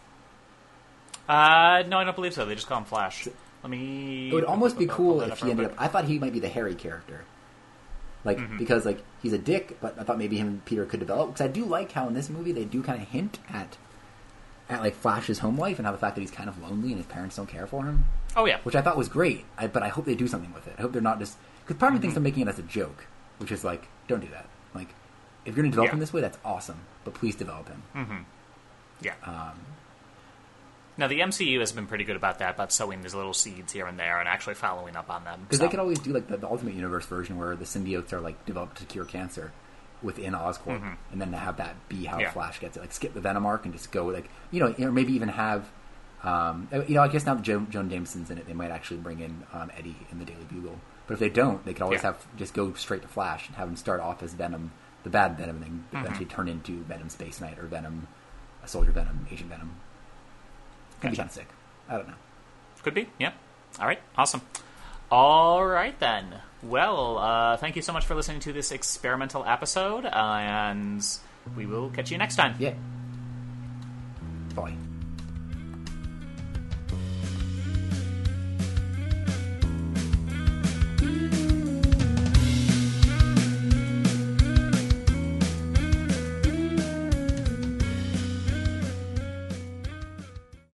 Uh, no, I don't believe so. They just call him Flash. Let me. It would almost be cool if he ended up. I thought he might be the Harry character, like Mm-hmm. because like he's a dick, but I thought maybe him and Peter could develop. Because I do like how in this movie they do kind of hint at at like Flash's home life and how the fact that he's kind of lonely and his parents don't care for him. Oh yeah. which I thought was great. I, but I hope they do something with it. I hope they're not just because part of me Mm-hmm. thinks they're making it as a joke, which is like, don't do that. Like, if you're going to develop Yeah. him this way, that's awesome, but please develop him. Mm-hmm. Yeah. Um, now the MCU has been pretty good about that, about sowing these little seeds here and there, and actually following up on them. Because so. they could always do like the, the Ultimate Universe version where the symbiotes are like developed to cure cancer within Oscorp, and then to have that be how Mm-hmm. Yeah. Flash gets it. Like skip the Venom arc and just go like you know, or maybe even have. Um, you know, I guess now that jo- Jonah Jameson's in it, they might actually bring in um, Eddie in the Daily Bugle. But if they don't, they could always Yeah. have just go straight to Flash and have him start off as Venom, the bad Venom, and then Mm-hmm. eventually turn into Venom Space Knight or Venom, a Soldier Venom, Agent Venom. Could be kind of sick. I don't know. Could be, yeah. All right, awesome. All right, then. Well, uh, thank you so much for listening to this experimental episode, uh, and we will catch you next time. Yeah. Bye.